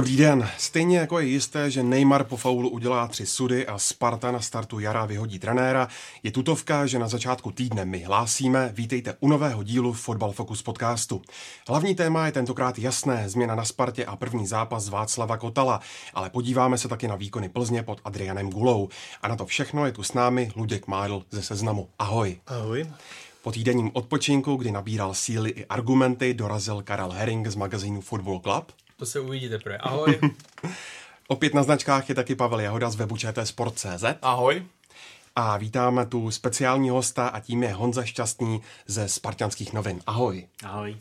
Dobrý den. Stejně jako je jisté, že Neymar po faulu udělá tři sudy a Sparta na startu jara vyhodí trenéra, je tutovka, že na začátku týdne my hlásíme. Vítejte u nového dílu Fotbal Focus podcastu. Hlavní téma je tentokrát jasné, změna na Spartě a první zápas Václava Kotala, ale podíváme se taky na výkony Plzně pod Adrianem Gulou. A na to všechno je tu s námi Luděk Mádl ze Seznamu. Ahoj. Ahoj. Po týdenním odpočinku, kdy nabíral síly i argumenty, dorazil Karel Herring z magazínu Football Club. To se uvidí teprve. Ahoj. Opět na značkách je taky Pavel Jahoda z webu Sport.cz. Ahoj. A vítáme tu speciální hosta a tím je Honza Šťastný ze Spartanských novin. Ahoj. Ahoj.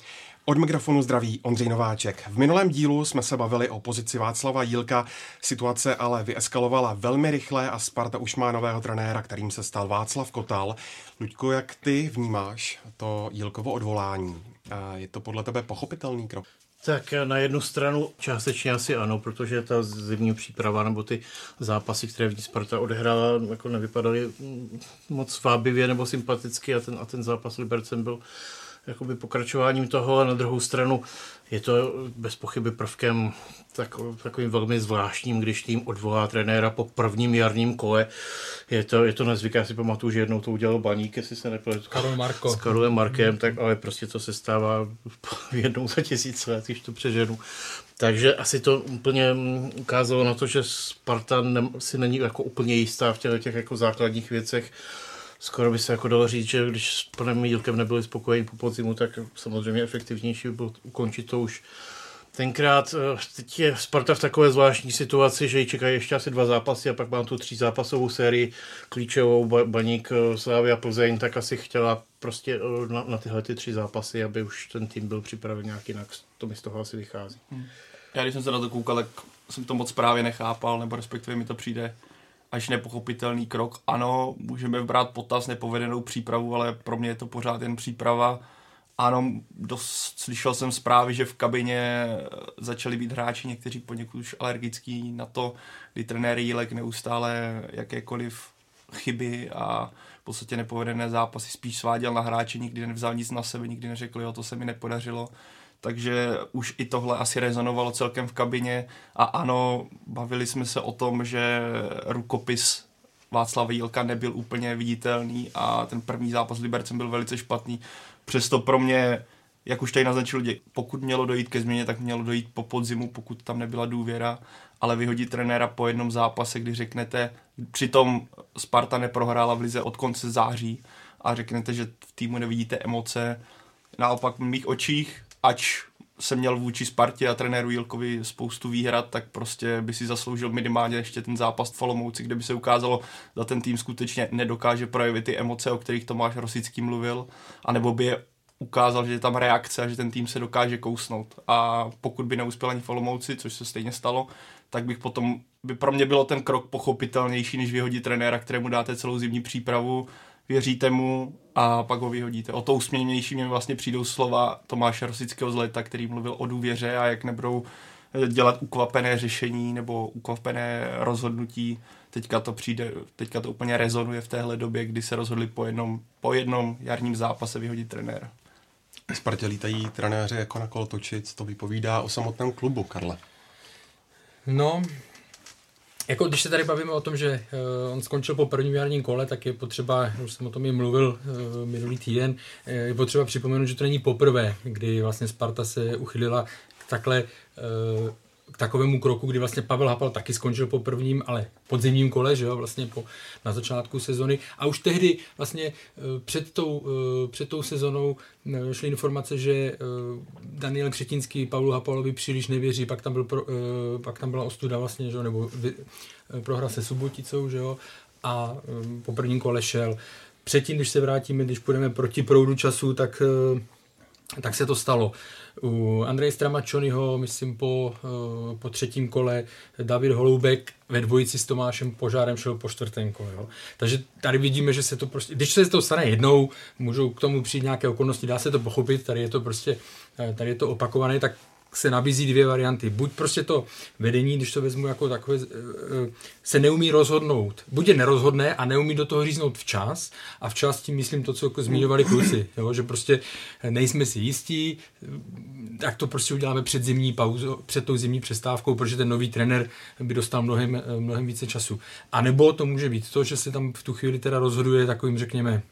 Od mikrofonu zdraví Ondřej Nováček. V minulém dílu jsme se bavili o pozici Václava Jílka. Situace ale vyeskalovala velmi rychle a Sparta už má nového trenéra, kterým se stal Václav Kotal. Luďko, jak ty vnímáš to Jílkovo odvolání? A je to podle tebe pochopitelný krok? Tak na jednu stranu částečně asi ano, protože ta zimní příprava nebo ty zápasy, které v ní Sparta odehrála, jako nevypadaly moc vábivě nebo sympaticky a ten, a ten zápas Libercem byl jakoby pokračováním toho a na druhou stranu je to bez pochyby prvkem tak, takovým velmi zvláštním, když tým odvolá trenéra po prvním jarním kole. Je to, je to nezvyk, já si pamatuju, že jednou to udělal Baník, jestli se nepletu. Karol Marko. S Karolem Markem, tak ale prostě to se stává jednou za tisíc let, když to přeženu. Takže asi to úplně ukázalo na to, že Sparta si není jako úplně jistá v těch, těch jako základních věcech skoro by se jako dalo říct, že když s panem Jílkem nebyli spokojeni po podzimu, tak samozřejmě efektivnější by bylo ukončit to už Tenkrát teď je Sparta v takové zvláštní situaci, že ji čekají ještě asi dva zápasy a pak mám tu tří zápasovou sérii klíčovou Baník, Slávia, Plzeň, tak asi chtěla prostě na, na tyhle ty tři zápasy, aby už ten tým byl připraven nějak jinak. To mi z toho asi vychází. Hmm. Já když jsem se na to koukal, tak jsem to moc právě nechápal, nebo respektive mi to přijde až nepochopitelný krok. Ano, můžeme brát potaz nepovedenou přípravu, ale pro mě je to pořád jen příprava. Ano, dost, slyšel jsem zprávy, že v kabině začali být hráči někteří poněkud už alergický na to, kdy trenér Jílek neustále jakékoliv chyby a v podstatě nepovedené zápasy spíš sváděl na hráče, nikdy nevzal nic na sebe, nikdy neřekl, jo, to se mi nepodařilo takže už i tohle asi rezonovalo celkem v kabině a ano, bavili jsme se o tom, že rukopis Václava Jílka nebyl úplně viditelný a ten první zápas s Libercem byl velice špatný. Přesto pro mě, jak už tady naznačil, pokud mělo dojít ke změně, tak mělo dojít po podzimu, pokud tam nebyla důvěra, ale vyhodit trenéra po jednom zápase, kdy řeknete, přitom Sparta neprohrála v lize od konce září a řeknete, že v týmu nevidíte emoce, naopak v mých očích ač jsem měl vůči Spartě a trenéru Jilkovi spoustu výhrad, tak prostě by si zasloužil minimálně ještě ten zápas v Falomouci, kde by se ukázalo, že ten tým skutečně nedokáže projevit ty emoce, o kterých Tomáš Rosický mluvil, anebo by je ukázal, že je tam reakce a že ten tým se dokáže kousnout. A pokud by neuspěl ani Falomouci, což se stejně stalo, tak bych potom, by pro mě bylo ten krok pochopitelnější, než vyhodit trenéra, kterému dáte celou zimní přípravu věříte mu a pak ho vyhodíte. O to usměvnější mě vlastně přijdou slova Tomáše Rosického z leta, který mluvil o důvěře a jak nebudou eh, dělat ukvapené řešení nebo ukvapené rozhodnutí. Teďka to přijde, teďka to úplně rezonuje v téhle době, kdy se rozhodli po jednom, po jednom jarním zápase vyhodit trenéra. Spartě lítají trenéři jako na kolotočic, to vypovídá o samotném klubu, Karle. No, jako když se tady bavíme o tom, že uh, on skončil po prvním jarním kole, tak je potřeba, už jsem o tom i mluvil uh, minulý týden, uh, je potřeba připomenout, že to není poprvé, kdy vlastně Sparta se uchylila takhle uh, k takovému kroku, kdy vlastně Pavel Hapal taky skončil po prvním, ale podzimním kole, že jo, vlastně po, na začátku sezony. A už tehdy vlastně eh, před tou, eh, před tou sezonou eh, šly informace, že Daniel Křetinský Pavlu Hapalovi příliš nevěří, pak tam, byl pro, pak tam byla ostuda vlastně, že jo, nebo prohra se Suboticou, že jo, a po prvním kole šel. Předtím, když se vrátíme, když půjdeme proti proudu času, tak tak se to stalo. U Andrej Stramačonyho, myslím po, eh, po třetím kole, David Holoubek ve dvojici s Tomášem Požárem šel po čtvrtém kole. Jo. Takže tady vidíme, že se to prostě, když se to stane jednou, můžou k tomu přijít nějaké okolnosti, dá se to pochopit, tady je to prostě, eh, tady je to opakované, tak se nabízí dvě varianty. Buď prostě to vedení, když to vezmu jako takové, eh, se neumí rozhodnout. Buď je nerozhodné a neumí do toho říznout včas. A včas tím myslím to, co jako zmiňovali kluci. Jo? Že prostě nejsme si jistí, tak to prostě uděláme před zimní pauzu, před tou zimní přestávkou, protože ten nový trenér by dostal mnohem, eh, mnohem více času. A nebo to může být to, že se tam v tu chvíli teda rozhoduje takovým, řekněme,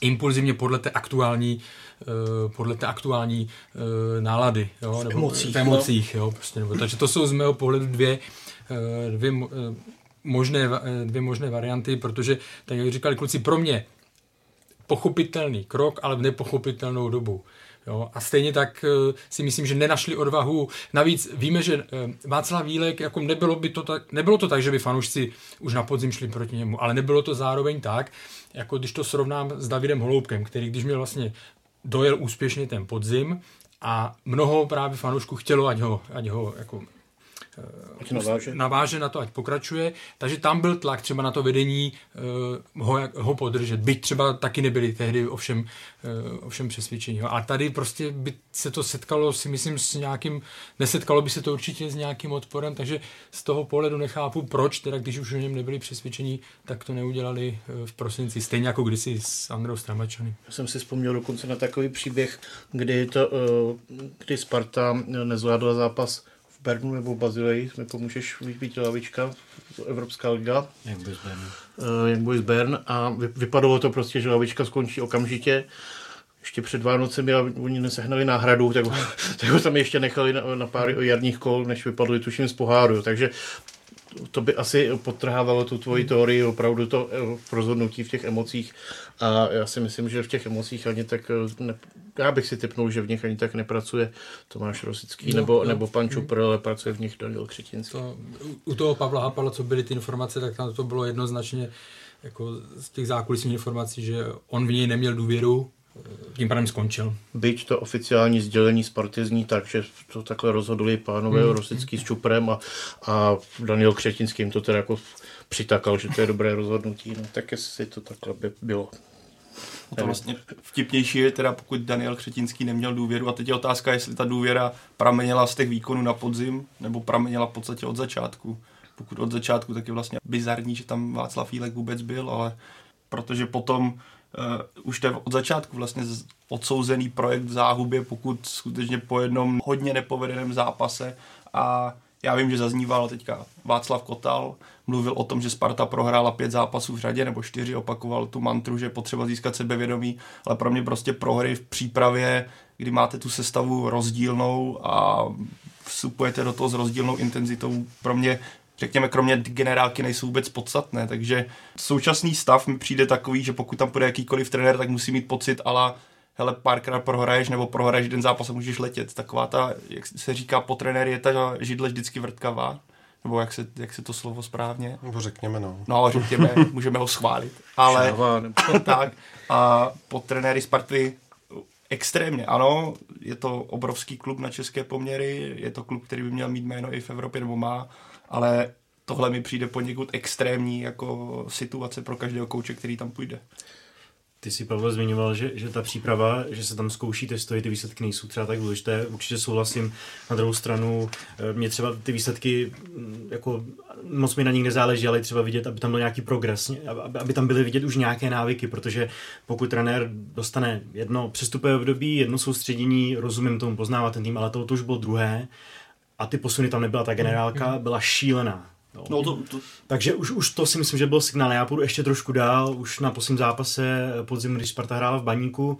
impulzivně podle té aktuální, uh, podle té aktuální uh, nálady, jo, nebo emocích, v emocích, jo, prostě, nebo, takže to jsou z mého pohledu dvě, uh, dvě možné, dvě možné varianty, protože, tak jak říkali kluci, pro mě pochopitelný krok, ale v nepochopitelnou dobu. Jo, a stejně tak uh, si myslím, že nenašli odvahu. Navíc víme, že uh, Václav Vílek, jako nebylo, by to tak, nebylo to tak, že by fanoušci už na podzim šli proti němu, ale nebylo to zároveň tak, jako když to srovnám s Davidem Holoubkem, který když měl vlastně dojel úspěšně ten podzim a mnoho právě fanoušků chtělo, ať ho, ať ho jako Ať naváže. naváže na to, ať pokračuje. Takže tam byl tlak třeba na to vedení uh, ho, ho podržet. Byť třeba taky nebyli tehdy ovšem, uh, ovšem přesvědčení. A tady prostě by se to setkalo, si myslím, s nějakým, nesetkalo by se to určitě s nějakým odporem, takže z toho pohledu nechápu, proč, teda když už o něm nebyli přesvědčení, tak to neudělali uh, v prosinci. Stejně jako kdysi s Androu Stramačany. Já jsem si vzpomněl dokonce na takový příběh, kdy, to, kdy Sparta nezvládla zápas Bernu nebo v Bazileji, mi pomůžeš být lavička, Evropská liga. Jak Boys Bern. Uh, Boys Bern a vy, vypadalo to prostě, že lavička skončí okamžitě. Ještě před Vánocemi oni nesehnali náhradu, tak, tak ho tam ještě nechali na, na pár jarních kol, než vypadli tuším z poháru. Takže to by asi potrhávalo tu tvoji teorii, opravdu to eh, rozhodnutí v těch emocích. A já si myslím, že v těch emocích ani tak, eh, ne, já bych si typnul, že v nich ani tak nepracuje Tomáš Rosický no, nebo, no. nebo pan Čupr, ale pracuje v nich Daniel Křetinský. To, u toho Pavla Hapala, co byly ty informace, tak tam to bylo jednoznačně jako z těch zákulisních informací, že on v něj neměl důvěru, tím pádem skončil. Byť to oficiální sdělení Sparty zní tak, že to takhle rozhodli pánové hmm. Rosický s Čuprem a, a Daniel Křetinský jim to teda jako přitakal, že to je dobré rozhodnutí, no tak jestli to takhle by bylo. No to vlastně vtipnější je teda, pokud Daniel Křetinský neměl důvěru a teď je otázka, jestli ta důvěra pramenila z těch výkonů na podzim, nebo pramenila v podstatě od začátku. Pokud od začátku, tak je vlastně bizarní, že tam Václav Fílek vůbec byl, ale protože potom uh, už to je od začátku vlastně odsouzený projekt v záhubě, pokud skutečně po jednom hodně nepovedeném zápase. A já vím, že zazníval teďka Václav Kotal, mluvil o tom, že Sparta prohrála pět zápasů v řadě nebo čtyři, opakoval tu mantru, že potřeba získat sebevědomí, ale pro mě prostě prohry v přípravě, kdy máte tu sestavu rozdílnou a vstupujete do toho s rozdílnou intenzitou, pro mě řekněme, kromě generálky nejsou vůbec podstatné, takže současný stav mi přijde takový, že pokud tam půjde jakýkoliv trenér, tak musí mít pocit, ale hele, párkrát prohraješ nebo prohraješ jeden zápas a můžeš letět. Taková ta, jak se říká po trenér, je ta židle vždycky vrtkavá. Nebo jak se, jak se to slovo správně? Nebo řekněme, no. No, řekněme, můžeme ho schválit. Ale Šava, tak. A po trenéry Sparty extrémně, ano, je to obrovský klub na české poměry, je to klub, který by měl mít jméno i v Evropě, nebo má, ale tohle mi přijde poněkud extrémní jako situace pro každého kouče, který tam půjde. Ty si, Pavel, zmiňoval, že, že ta příprava, že se tam zkouší, testojí, ty výsledky nejsou třeba tak důležité. Určitě souhlasím. Na druhou stranu, eh, mě třeba ty výsledky, mm, jako moc mi na nich nezáleží, ale třeba vidět, aby tam byl nějaký progres, aby, aby tam byly vidět už nějaké návyky, protože pokud trenér dostane jedno přestupové období, jedno soustředění, rozumím tomu, poznává ten tým, ale to, to už bylo druhé a ty posuny tam nebyla, ta generálka mm. byla šílená No. No to, to... Takže už, už to si myslím, že byl signál. Já půjdu ještě trošku dál. Už na posledním zápase podzim, když Sparta hrála v Baníku,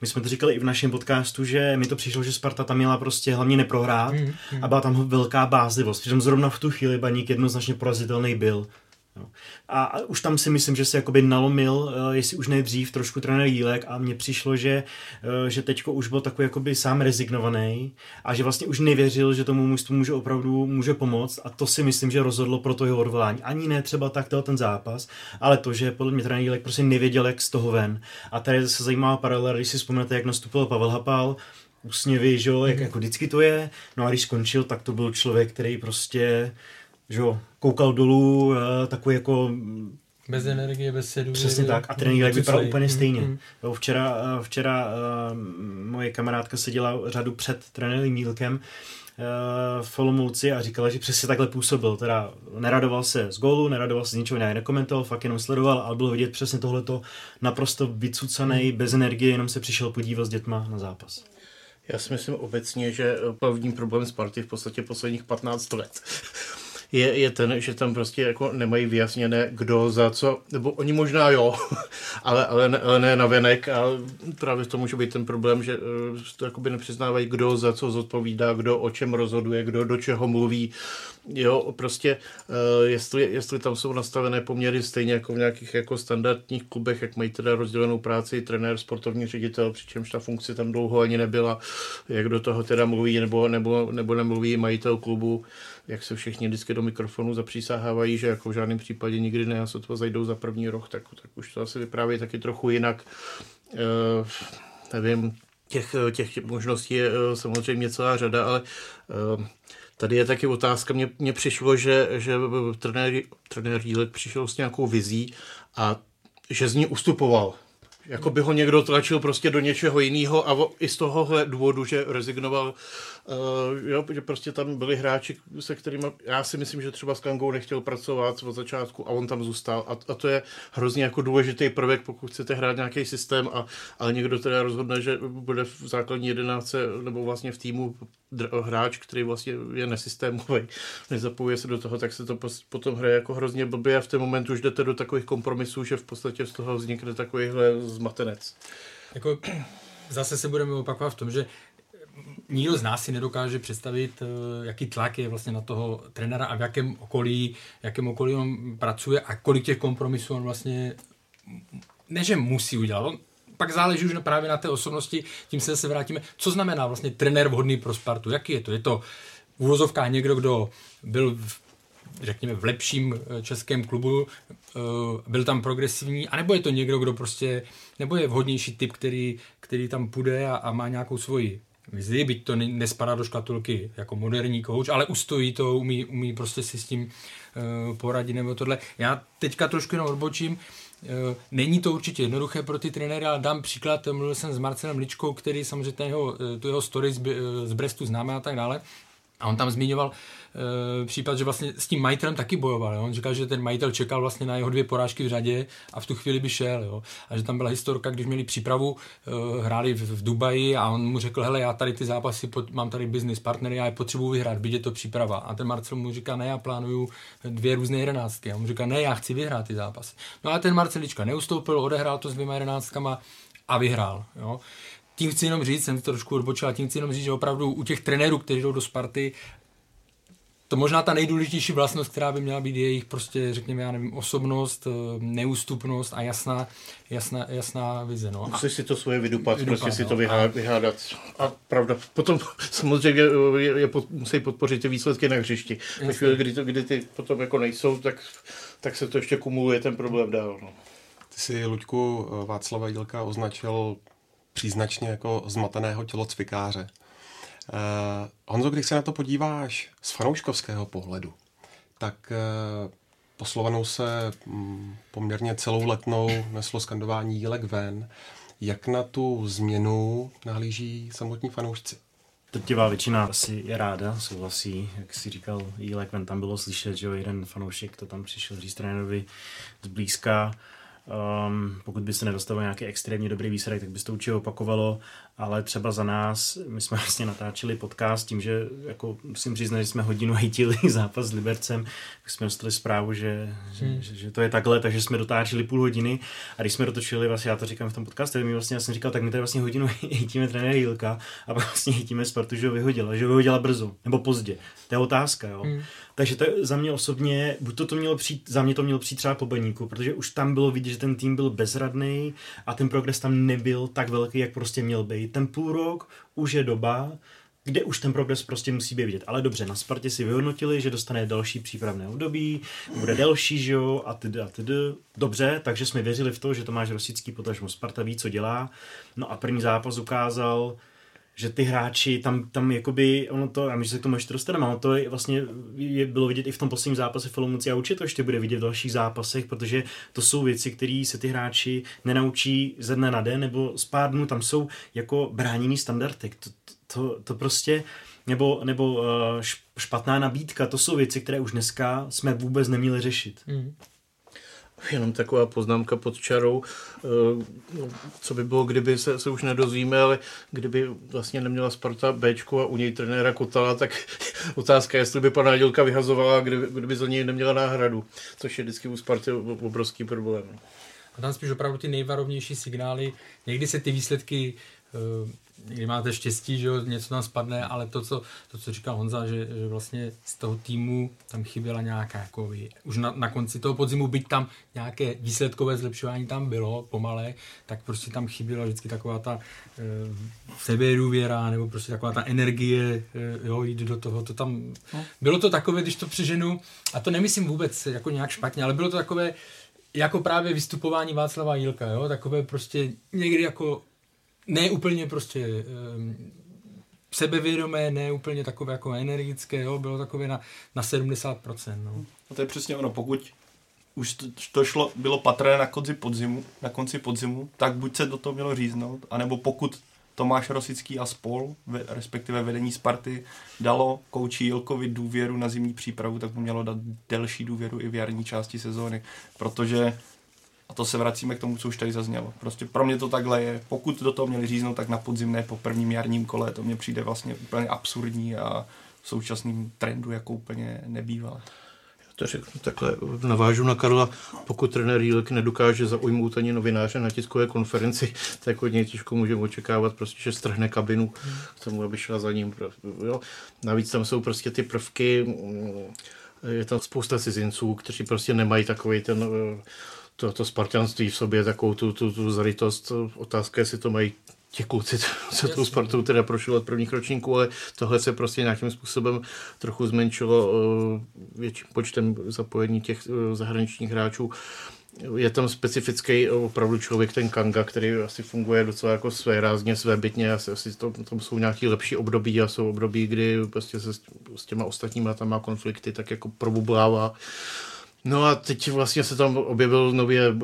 my jsme to říkali i v našem podcastu, že mi to přišlo, že Sparta tam měla prostě hlavně neprohrát mm, mm. a byla tam velká bázlivost. Že zrovna v tu chvíli Baník jednoznačně porazitelný byl. Jo. A, a už tam si myslím, že se jakoby nalomil, uh, jestli už nejdřív trošku trenér Jílek a mně přišlo, že, uh, že teďko už byl takový jakoby sám rezignovaný a že vlastně už nevěřil, že tomu mužstvu může opravdu může pomoct a to si myslím, že rozhodlo pro to jeho odvolání. Ani ne třeba tak ten zápas, ale to, že podle mě trenér Jílek prostě nevěděl, jak z toho ven. A tady se zajímavá paralela, když si vzpomínáte, jak nastupil Pavel Hapal, úsměvy, že jo, jak jako vždycky to je. No a když skončil, tak to byl člověk, který prostě že jo, koukal dolů, eh, takový jako bez energie, bez sedu. Přesně tak. A trenér vypadal úplně stejně. Mm, mm. Včera, eh, včera uh, moje kamarádka seděla řadu před trenérem Mílkem uh, v Olomouci a říkala, že přesně takhle působil. Teda neradoval se z gólu, neradoval se z ničeho, nějak nekomentoval, fakt jenom sledoval, ale bylo vidět přesně tohleto naprosto vycucaný, mm. bez energie, jenom se přišel podívat s dětma na zápas. Já si myslím obecně, že hlavní problém Sparty v podstatě posledních 15 let je, je ten, že tam prostě jako nemají vyjasněné, kdo za co, nebo oni možná jo, ale, ale, ne, ale ne na venek a právě to může být ten problém, že uh, to jakoby nepřiznávají, kdo za co zodpovídá, kdo o čem rozhoduje, kdo do čeho mluví, jo, prostě uh, jestli, jestli tam jsou nastavené poměry stejně jako v nějakých jako standardních klubech, jak mají teda rozdělenou práci trenér, sportovní ředitel, přičemž ta funkce tam dlouho ani nebyla, jak do toho teda mluví nebo, nebo, nebo nemluví majitel klubu, jak se všichni vždycky do mikrofonu zapřísahávají, že jako v žádném případě nikdy ne, a sotva zajdou za první rok, tak, tak už to asi vypráví taky trochu jinak. Uh, nevím, těch, těch možností je uh, samozřejmě celá řada, ale uh, tady je taky otázka, mně, mně přišlo, že, že trenér, trenér Jílek přišel s nějakou vizí a že z ní ustupoval jako by ho někdo tlačil prostě do něčeho jiného a i z tohohle důvodu, že rezignoval, uh, jo, že prostě tam byli hráči, se kterými já si myslím, že třeba s Kangou nechtěl pracovat od začátku a on tam zůstal a, a to je hrozně jako důležitý prvek, pokud chcete hrát nějaký systém a, ale někdo teda rozhodne, že bude v základní jedenáctce nebo vlastně v týmu hráč, který vlastně je nesystémový, nezapojuje se do toho, tak se to potom hraje jako hrozně blbě a v ten moment už jdete do takových kompromisů, že v podstatě z toho vznikne takovýhle zmatenec. Jako, zase se budeme opakovat v tom, že nikdo z nás si nedokáže představit, eh, jaký tlak je vlastně na toho trenéra a v jakém okolí, jakém okolí on pracuje a kolik těch kompromisů on vlastně ne, že musí udělat. On pak záleží už právě na té osobnosti, tím se zase vrátíme. Co znamená vlastně trenér vhodný pro Spartu? Jaký je to? Je to v úvozovkách někdo, kdo byl v, řekněme v lepším eh, českém klubu, eh, byl tam progresivní, anebo je to někdo, kdo prostě, nebo je vhodnější typ, který, který tam půjde a, a má nějakou svoji vizi, byť to nespadá do škatulky jako moderní coach, ale ustojí to, umí, umí prostě si s tím uh, poradit nebo tohle. Já teďka trošku jenom odbočím, Eh, není to určitě jednoduché pro ty trenéry, ale dám příklad, mluvil jsem s Marcelem Ličkou, který samozřejmě ten jeho, eh, tu jeho story z, z Brestu známe a tak dále. A on tam zmiňoval uh, případ, že vlastně s tím majitelem taky bojoval. Jo? On říkal, že ten majitel čekal vlastně na jeho dvě porážky v řadě a v tu chvíli by šel. Jo? A že tam byla historka, když měli přípravu, uh, hráli v, v Dubaji a on mu řekl, hele, já tady ty zápasy, pod, mám tady business partnery, já je potřebuji vyhrát, byť je to příprava. A ten Marcel mu říká, ne, já plánuju dvě různé jedenáctky. A on mu říká, ne, já chci vyhrát ty zápasy. No a ten Marcelička neustoupil, odehrál to s dvěma jedenáctkama a vyhrál. Jo? Tím chci jenom říct, jsem to trošku odbočil, tím chci jenom říct, že opravdu u těch trenérů, kteří jdou do Sparty, to možná ta nejdůležitější vlastnost, která by měla být jejich prostě, řekněme, já nevím, osobnost, eh, neústupnost a jasná, jasná, jasná vize. No. Musí si to svoje vydupat, vydupat prostě si no. to vyhádat, vyhádat. A pravda, potom samozřejmě je, je pod, musí podpořit ty výsledky na hřišti. Ve chvíli, kdy, to, kdy ty potom jako nejsou, tak, tak se to ještě kumuluje ten problém dál. No. Ty si Luďku Václava Jílka označil příznačně jako zmateného tělocvikáře. Uh, Honzo, když se na to podíváš z fanouškovského pohledu, tak uh, poslovanou se um, poměrně celou letnou neslo skandování jílek ven. Jak na tu změnu nahlíží samotní fanoušci? Drtivá většina asi je ráda, souhlasí, jak si říkal Jílek, ven tam bylo slyšet, že jeden fanoušek to tam přišel říct trénerovi zblízka. Um, pokud by se nedostalo nějaký extrémně dobrý výsledek, tak by se to určitě opakovalo, ale třeba za nás, my jsme vlastně natáčeli podcast tím, že jako musím přiznat, že jsme hodinu hejtili zápas s Libercem, tak jsme dostali zprávu, že, hmm. že, že, to je takhle, takže jsme dotáčeli půl hodiny a když jsme dotočili, vlastně já to říkám v tom podcastu, my vlastně já jsem říkal, tak my tady vlastně hodinu hejtíme trenéra Jílka a pak vlastně hejtíme Spartu, že ho vyhodila, že ho vyhodila brzo nebo pozdě. To je otázka, jo. Hmm. Takže to je za mě osobně, buď to, to mělo přijít, za mě to mělo přijít třeba po baníku, protože už tam bylo vidět, že ten tým byl bezradný a ten progres tam nebyl tak velký, jak prostě měl být. Ten půl rok už je doba, kde už ten progres prostě musí být vidět. Ale dobře, na Spartě si vyhodnotili, že dostane další přípravné období, bude delší, že jo, a tedy a tedy. Dobře, takže jsme věřili v to, že Tomáš Rosický, potažmo Sparta ví, co dělá. No a první zápas ukázal, že ty hráči tam, tam jakoby, ono to, a my se k tomu ještě dostaneme, ono to je vlastně je, bylo vidět i v tom posledním zápase v Olomouci a určitě to ještě bude vidět v dalších zápasech, protože to jsou věci, které se ty hráči nenaučí ze dne na den nebo z pár dnů, tam jsou jako bránění standardy. To, to, to prostě, nebo, nebo eh, špatná nabídka, to jsou věci, které už dneska jsme vůbec neměli řešit. Mm. Jenom taková poznámka pod čarou, eh, no, co by bylo, kdyby se, se už nedozvíme, ale kdyby vlastně neměla Sparta B a u něj trenéra Kotala, tak otázka, jestli by pana Dělka vyhazovala, kdyby, kdyby za něj neměla náhradu, což je vždycky u Sparty obrovský problém. A tam spíš opravdu ty nejvarovnější signály, někdy se ty výsledky někdy máte štěstí, že něco tam spadne, ale to, co, to, co říkal Honza, že, že vlastně z toho týmu tam chyběla nějaká, jako, už na, na konci toho podzimu, byť tam nějaké výsledkové zlepšování tam bylo, pomalé, tak prostě tam chyběla vždycky taková ta e, sebedůvěra, nebo prostě taková ta energie, e, jo, jít do toho, to tam, no. bylo to takové, když to přeženu, a to nemyslím vůbec jako nějak špatně, ale bylo to takové, jako právě vystupování Václava Jílka, jo, takové prostě někdy jako ne úplně prostě um, sebevědomé, ne úplně takové jako energické, jo, bylo takové na, na 70%. No. A to je přesně ono, pokud už to, to šlo, bylo patrné na konci podzimu, na konci podzimu, tak buď se do toho mělo říznout, anebo pokud Tomáš Rosický a spol, respektive vedení Sparty, dalo kouči Jilkovi důvěru na zimní přípravu, tak mu mělo dát delší důvěru i v jarní části sezóny, protože a to se vracíme k tomu, co už tady zaznělo. Prostě pro mě to takhle je. Pokud do toho měli říznout, tak na podzimné po prvním jarním kole, to mě přijde vlastně úplně absurdní a v současném trendu jako úplně nebývá. To řeknu takhle, navážu na Karla, pokud trenér Jílek nedokáže zaujmout ani novináře na tiskové konferenci, tak od něj těžko můžeme očekávat, prostě, že strhne kabinu k tomu, aby šla za ním. Jo. Navíc tam jsou prostě ty prvky, mm, je tam spousta cizinců, kteří prostě nemají takový ten to, to spartanství v sobě, takovou tu, tu, tu zritost. Otázka, jestli to mají ti kluci, co tou Spartou teda prošli od prvních ročníků, ale tohle se prostě nějakým způsobem trochu zmenšilo eh, větším počtem zapojení těch eh, zahraničních hráčů. Je tam specifický opravdu člověk, ten Kanga, který asi funguje docela jako své rázně, své bytně, asi, asi to, tam jsou nějaké lepší období a jsou období, kdy prostě se s těma ostatníma tam má konflikty, tak jako probublává No a teď vlastně se tam objevil nově,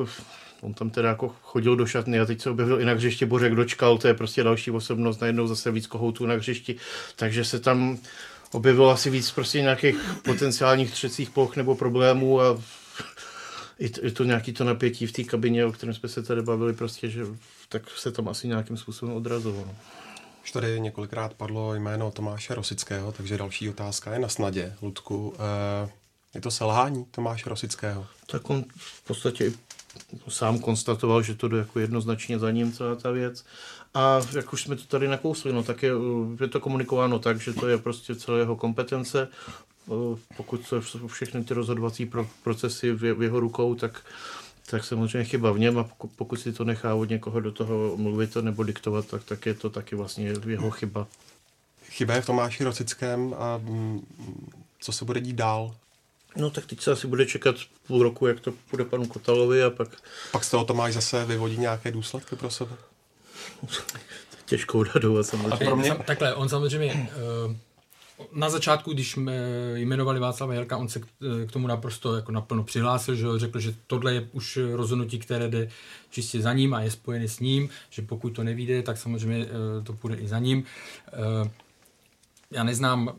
on tam teda jako chodil do šatny a teď se objevil i na hřišti Bořek dočkal, to je prostě další osobnost, najednou zase víc kohoutů na hřišti, takže se tam objevilo asi víc prostě nějakých potenciálních třecích ploch nebo problémů a i to, i to nějaký to napětí v té kabině, o kterém jsme se tady bavili, prostě, že tak se tam asi nějakým způsobem odrazovalo. Už tady několikrát padlo jméno Tomáše Rosického, takže další otázka je na snadě. Ludku, eh, je to selhání Tomáše Rosického? Tak on v podstatě sám konstatoval, že to jde jako jednoznačně za ním celá ta věc. A jak už jsme to tady nakousli, no, tak je, je to komunikováno tak, že to je prostě celé jeho kompetence. Pokud jsou všechny ty rozhodovací procesy v jeho rukou, tak tak samozřejmě chyba v něm a pokud, pokud si to nechá od někoho do toho mluvit nebo diktovat, tak, tak je to taky vlastně jeho chyba. Chyba je v Tomáši Rosickém a mm, co se bude dít dál? No tak teď se asi bude čekat půl roku, jak to bude panu Kotalovi a pak... Pak z toho to máš zase vyvodit nějaké důsledky pro sebe? Těžko odhadovat samozřejmě. A pro mě... Takhle, on samozřejmě eh, na začátku, když jmenovali Václava Jelka, on se k tomu naprosto jako naplno přihlásil, že řekl, že tohle je už rozhodnutí, které jde čistě za ním a je spojené s ním, že pokud to nevíde, tak samozřejmě eh, to půjde i za ním. Eh, já neznám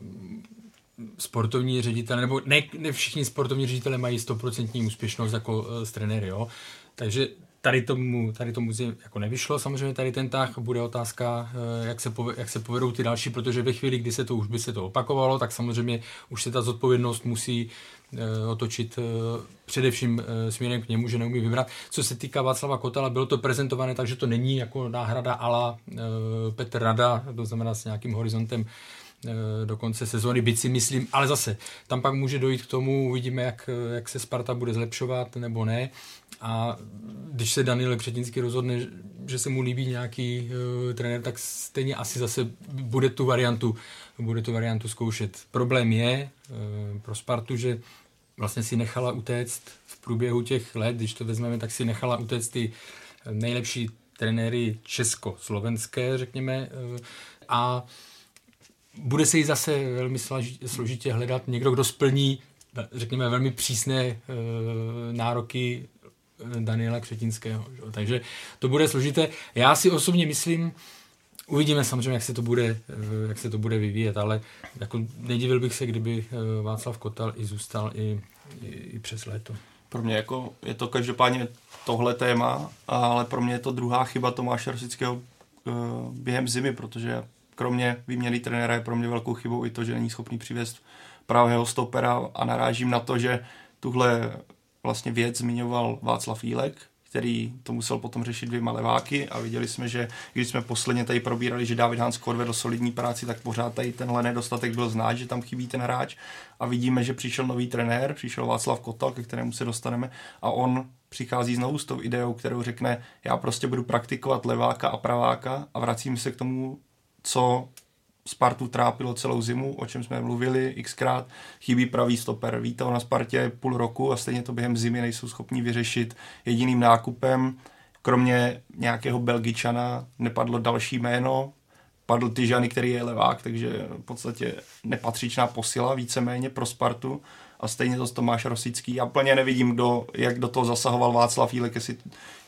sportovní ředitele, nebo ne, ne všichni sportovní ředitele mají stoprocentní úspěšnost jako uh, s trenéry, jo. Takže tady tomu, tady tomu jako nevyšlo, samozřejmě tady ten tah, bude otázka, uh, jak se, pove, jak se povedou ty další, protože ve chvíli, kdy se to už by se to opakovalo, tak samozřejmě už se ta zodpovědnost musí uh, otočit především směrem k němu, že neumí vybrat. Co se týká Václava Kotela, bylo to prezentované tak, že to není jako náhrada ala Petr Rada, to znamená s nějakým horizontem Eh, do konce sezóny, byť si myslím, ale zase, tam pak může dojít k tomu, uvidíme, jak, jak se Sparta bude zlepšovat nebo ne. A když se Daniel Křetinský rozhodne, že se mu líbí nějaký uh, trenér, tak stejně asi zase bude tu variantu, bude tu variantu zkoušet. Problém je uh, pro Spartu, že vlastně si nechala utéct v průběhu těch let, když to vezmeme, tak si nechala utéct ty nejlepší trenéry česko-slovenské, řekněme, uh, a bude se jí zase velmi složitě hledat někdo, kdo splní, řekněme, velmi přísné e, nároky eh, Daniela Křetinského. Že? Takže to bude složité. Já si osobně myslím, uvidíme samozřejmě, jak se to bude, e, jak se to bude vyvíjet, ale jako nedivil bych se, kdyby Václav Kotal i zůstal i, i, i přes léto. Pro mě jako je to každopádně tohle téma, ale pro mě je to druhá chyba Tomáše Rosického během zimy, protože kromě výměny trenéra je pro mě velkou chybou i to, že není schopný přivést pravého stopera a narážím na to, že tuhle vlastně věc zmiňoval Václav Jílek, který to musel potom řešit dvěma leváky a viděli jsme, že když jsme posledně tady probírali, že David Hans odvedl solidní práci, tak pořád tady tenhle nedostatek byl znát, že tam chybí ten hráč. A vidíme, že přišel nový trenér, přišel Václav Kotal, ke kterému se dostaneme a on přichází znovu s tou ideou, kterou řekne, já prostě budu praktikovat leváka a praváka a vracím se k tomu co Spartu trápilo celou zimu, o čem jsme mluvili xkrát, chybí pravý stoper. Víte na Spartě půl roku a stejně to během zimy nejsou schopni vyřešit jediným nákupem. Kromě nějakého Belgičana nepadlo další jméno, padl Tyžany, který je levák, takže v podstatě nepatřičná posila víceméně pro Spartu a stejně to Tomáš Rosický. Já plně nevidím, kdo, jak do toho zasahoval Václav Jílek, jestli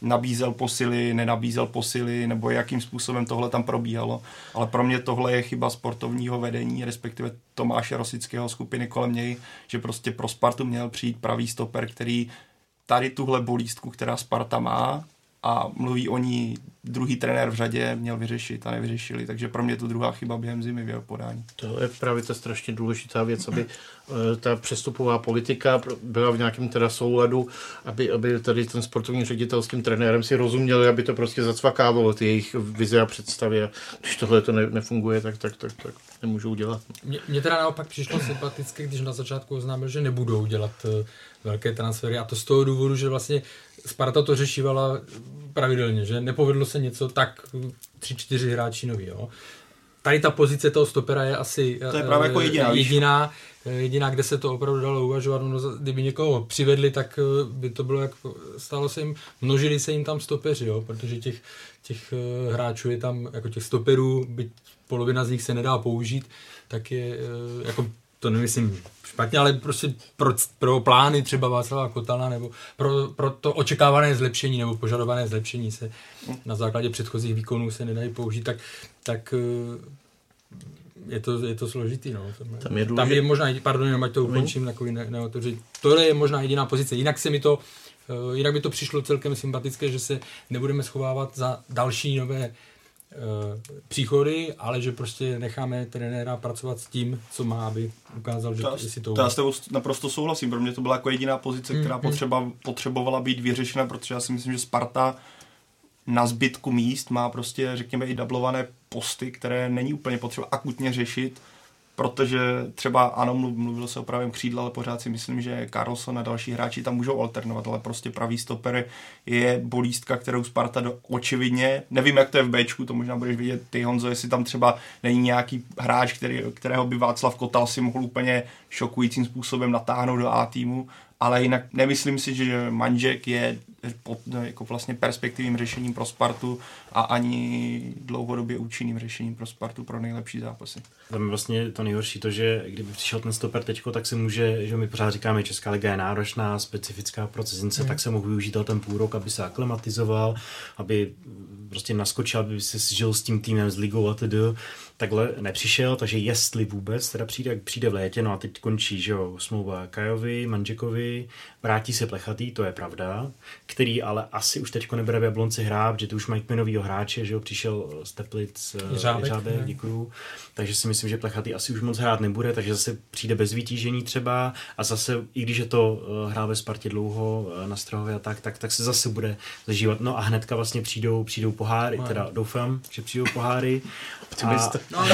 nabízel posily, nenabízel posily, nebo jakým způsobem tohle tam probíhalo. Ale pro mě tohle je chyba sportovního vedení, respektive Tomáše Rosického skupiny kolem něj, že prostě pro Spartu měl přijít pravý stoper, který tady tuhle bolístku, která Sparta má, a mluví o ní druhý trenér v řadě měl vyřešit a nevyřešili, takže pro mě to druhá chyba během zimy v jeho podání. To je právě ta strašně důležitá věc, aby eh, ta přestupová politika byla v nějakém teda souladu, aby, aby tady ten sportovní ředitel s tím trenérem si rozuměli, aby to prostě zacvakávalo ty jejich vize a představy a když tohle to ne, nefunguje, tak, tak, tak, tak nemůžou dělat. Mně teda naopak přišlo sympatické, když na začátku oznámil, že nebudou dělat eh, velké transfery a to z toho důvodu, že vlastně Sparta to řešívala pravidelně, že nepovedlo se něco tak tři, čtyři hráči nový, jo. Tady ta pozice toho stopera je asi to je právě jako jediná, jediná, jediná, kde se to opravdu dalo uvažovat. No, kdyby někoho přivedli, tak eh, by to bylo jako, stalo se jim, množili se jim tam stopeři, jo, protože těch, těch eh, hráčů je tam, jako těch stoperů, byť polovina z nich se nedá použít, tak je, eh, jako to nemyslím špatně, ale prostě pro, pro plány třeba Václava Kotala nebo pro, pro to očekávané zlepšení nebo požadované zlepšení se na základě předchozích výkonů se nedají použít, tak, tak eh, je to, je to složitý. No. Tam je, Tam je možná, pardon, jenom ať to ukončím, takový ne, ne, to, že tohle je možná jediná pozice. Jinak se mi to, uh, jinak by to přišlo celkem sympatické, že se nebudeme schovávat za další nové Eh, příchody, ale že prostě necháme trenéra pracovat s tím, co má, aby ukázal, že si to... Já s tebou naprosto souhlasím, pro mě to byla jako jediná pozice, která mm, potřeba, potřebovala být vyřešena, protože já si myslím, že Sparta na zbytku míst má prostě, řekněme, i dublované posty, které není úplně potřeba akutně řešit, protože třeba ano, mluvilo se o pravém křídle, ale pořád si myslím, že Carlson a další hráči tam můžou alternovat, ale prostě pravý stoper je bolístka, kterou Sparta do, očividně, nevím, jak to je v Bčku, to možná budeš vidět ty, Honzo, jestli tam třeba není nějaký hráč, který, kterého by Václav Kotal si mohl úplně šokujícím způsobem natáhnout do A týmu, ale jinak nemyslím si, že Manžek je pod, jako vlastně perspektivním řešením pro Spartu a ani dlouhodobě účinným řešením pro Spartu pro nejlepší zápasy. Tam je vlastně to nejhorší to, že kdyby přišel ten stoper teďko, tak se může, že my pořád říkáme, že Česká liga je náročná, specifická pro cizince, mm. tak se mohl využít ten půl rok, aby se aklimatizoval, aby prostě naskočil, aby se žil s tím týmem, s ligou a tedy takhle nepřišel, takže jestli vůbec teda přijde, jak přijde v létě, no a teď končí, že jo, smlouva Kajovi, Manžekovi, vrátí se Plechatý, to je pravda, který ale asi už teď nebude v Jablonci hrát, že tu už mají kmenovýho hráče, že jo, přišel z Teplic, eh, ne? děkuju, takže si myslím, že Plechatý asi už moc hrát nebude, takže zase přijde bez vytížení třeba a zase, i když je to uh, hrál ve Spartě dlouho uh, na Strahově a tak, tak, tak se zase bude zažívat. No a hnedka vlastně přijdou, přijdou poháry, teda doufám, že přijdou poháry. A, No,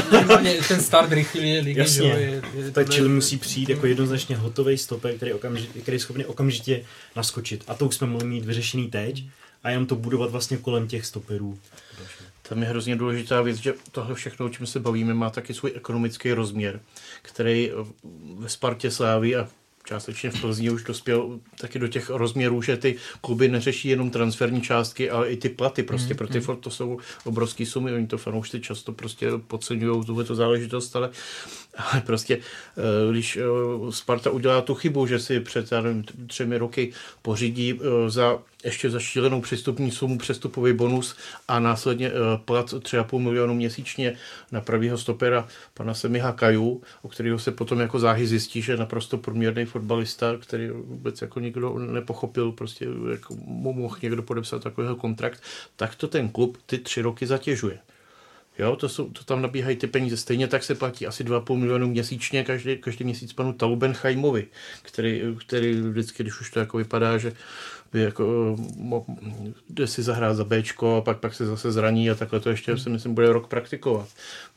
ten start rychlý ligy, Jasně. že jo, je, je tak Chile musí přijít jako jednoznačně hotový stoper, který, okamžitě, který je schopný okamžitě naskočit. A to už jsme mohli mít vyřešený teď a jenom to budovat vlastně kolem těch stoperů. Tam je hrozně důležitá věc, že tohle všechno, o čem se bavíme, má taky svůj ekonomický rozměr, který ve Spartě Slávy a částečně v Plzni už dospěl taky do těch rozměrů, že ty kluby neřeší jenom transferní částky, ale i ty platy. Prostě pro ty furt to jsou obrovské sumy. Oni to fanoušci často prostě podceňují tuhle záležitost, ale, ale prostě eh, když eh, Sparta udělá tu chybu, že si před nevím, třemi roky pořídí eh, za ještě za šílenou přestupní sumu přestupový bonus a následně eh, plat 3,5 milionu měsíčně na pravýho stopera pana Semiha Kaju, o kterého se potom jako záhy zjistí, že je naprosto průměrný fotbalista, který vůbec jako nikdo nepochopil, prostě jako mu mohl někdo podepsat takovýhle kontrakt, tak to ten klub ty tři roky zatěžuje. Jo, to, jsou, to tam nabíhají ty peníze. Stejně tak se platí asi 2,5 milionu měsíčně každý, každý měsíc panu Taubenheimovi, který, který vždycky, když už to jako vypadá, že by jako mo, jde si zahrát za Bčko a pak, pak se zase zraní a takhle to ještě si myslím bude rok praktikovat.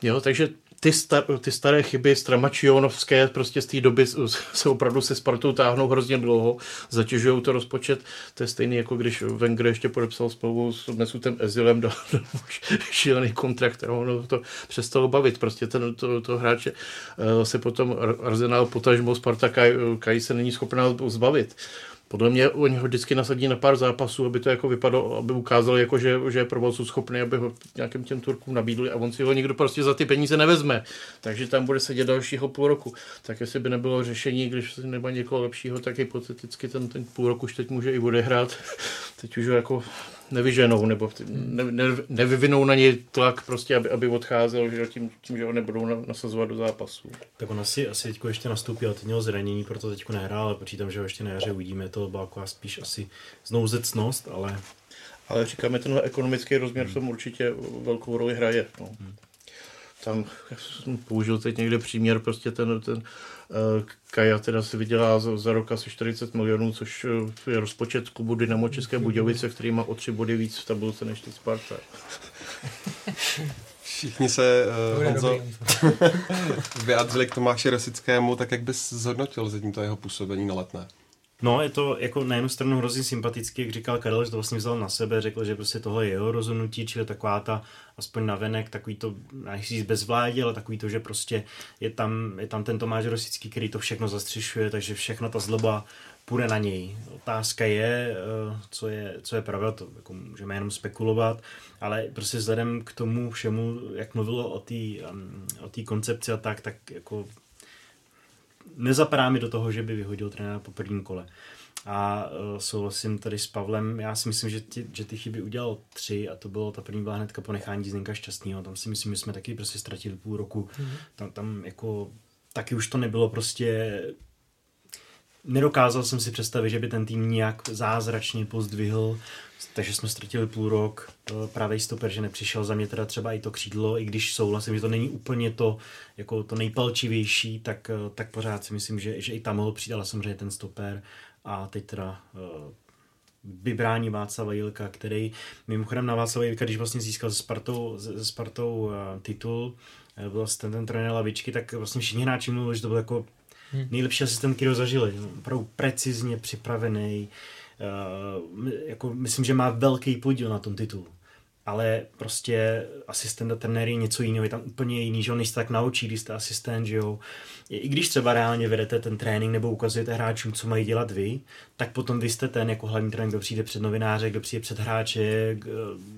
Jo, takže ty, star, ty staré chyby stramačionovské prostě z té doby se opravdu se Spartou táhnou hrozně dlouho, zatěžují to rozpočet. To je stejný, jako když Wenger ještě podepsal spolu s Mesutem Ezilem do, do šílený kontrakt a ono to přestalo bavit. Prostě ten, to, to hráče eh, se potom Arsenal potažmo Sparta Kaj, Kaj se není schopná zbavit. Podle mě oni ho vždycky nasadí na pár zápasů, aby to jako vypadalo, aby ukázali, jako, že, že je provozu schopný, aby ho nějakým těm Turkům nabídli a on si ho nikdo prostě za ty peníze nevezme. Takže tam bude sedět dalšího půl roku. Tak jestli by nebylo řešení, když nemá někoho lepšího, tak hypoteticky ten, ten půl roku už teď může i odehrát. Teď už ho jako nevyženou, nebo ne, ne, nevyvinou na něj tlak, prostě, aby, aby odcházel že tím, tím, že ho nebudou na, nasazovat do zápasu. Tak on asi, asi teď ještě nastoupil, a teď měl zranění, proto teď nehrál, ale počítám, že ho ještě na jaře uvidíme, to byla taková spíš asi znouzecnost, ale... Ale říkáme, tenhle ekonomický rozměr v tom určitě velkou roli hraje. No. Tam jsem použil teď někde příměr, prostě ten, ten Kaja teda si vydělá za, za rok asi 40 milionů, což je rozpočet klubu Dynamo České Budějovice, který má o tři body víc v tabulce než teď Sparta. Všichni se, uh, Honzo, vyjádřili k Tomáši Rosickému, tak jak bys zhodnotil zatím to jeho působení na letné? No, je to jako na jednu stranu hrozně sympatický, jak říkal Karel, že to vlastně vzal na sebe, řekl, že prostě tohle je jeho rozhodnutí, čili taková ta, aspoň navenek, takový to, nechci říct bezvládě, ale takový to, že prostě je tam, je tam ten Tomáš Rosický, který to všechno zastřešuje, takže všechno ta zloba půjde na něj. Otázka je, eh, co je, co je pravda, to jako můžeme jenom spekulovat, ale prostě vzhledem k tomu všemu, jak mluvilo o té um, o té koncepci a tak, tak jako nezapadá mi do toho, že by vyhodil trenéra po prvním kole. A uh, souhlasím tady s Pavlem, já si myslím, že ty, že ty chyby udělal tři a to bylo, ta první byla hnedka ponechání Zdenka Šťastného, tam si myslím, že jsme taky prostě ztratili půl roku, mm-hmm. tam, tam jako taky už to nebylo prostě nedokázal jsem si představit, že by ten tým nějak zázračně pozdvihl, takže jsme ztratili půl rok, pravý stoper, že nepřišel za mě teda třeba i to křídlo, i když souhlasím, že to není úplně to, jako to nejpalčivější, tak, tak pořád si myslím, že, že i tam mohl přijít, ale samozřejmě ten stoper a teď teda uh, vybrání Václava Jilka, který mimochodem na Václava Jilka, když vlastně získal se Spartou, se Spartou titul, byl ten, ten trenér Lavičky, tak vlastně všichni hráči mluvili, že to byl jako hmm. nejlepší asistent, který ho zažili. Opravdu precizně připravený, uh, jako myslím, že má velký podíl na tom titulu. Ale prostě asistent a trenér je něco jiného, je tam úplně jiný, že on nejste tak naučí, když jste asistent, že jo. I když třeba reálně vedete ten trénink nebo ukazujete hráčům, co mají dělat vy, tak potom vy jste ten jako hlavní trenér, kdo přijde před novináře, kdo přijde před hráče,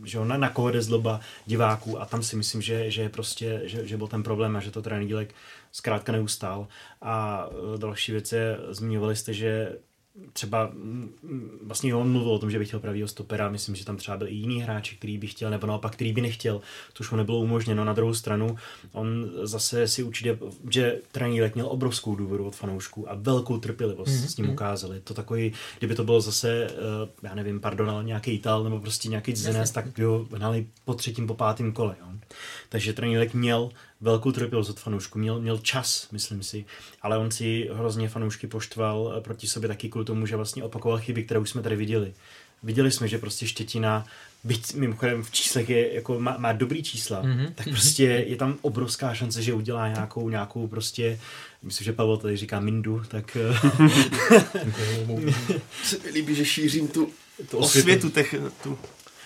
že jo, na, na koho jde zloba diváků a tam si myslím, že, že prostě, že, že byl ten problém a že to Dílek zkrátka neustál. A další věc je, zmiňovali jste, že třeba mm, vlastně on mluvil o tom, že by chtěl pravýho stopera, myslím, že tam třeba byl i jiný hráč, který by chtěl, nebo naopak, který by nechtěl, to už mu nebylo umožněno. Na druhou stranu, on zase si určitě, že trenír měl obrovskou důvěru od fanoušků a velkou trpělivost mm-hmm. s ním ukázali. To takový, kdyby to bylo zase, eh, já nevím, pardon, ale nějaký Ital nebo prostě nějaký Zenés, tak by ho hnali po třetím, po pátém kole. Jo. Takže trenír měl velkou trpělivost od fanoušků, měl, měl čas, myslím si, ale on si hrozně fanoušky poštval proti sobě taky kvůli tomu, že vlastně opakoval chyby, které už jsme tady viděli. Viděli jsme, že prostě Štětina, byť mimochodem v číslech je, jako má, má dobrý čísla, mm-hmm. tak prostě je tam obrovská šance, že udělá nějakou, nějakou prostě, myslím, že Pavel tady říká Mindu, tak... se mi líbí, že šířím tu, tu osvětu, těch, tu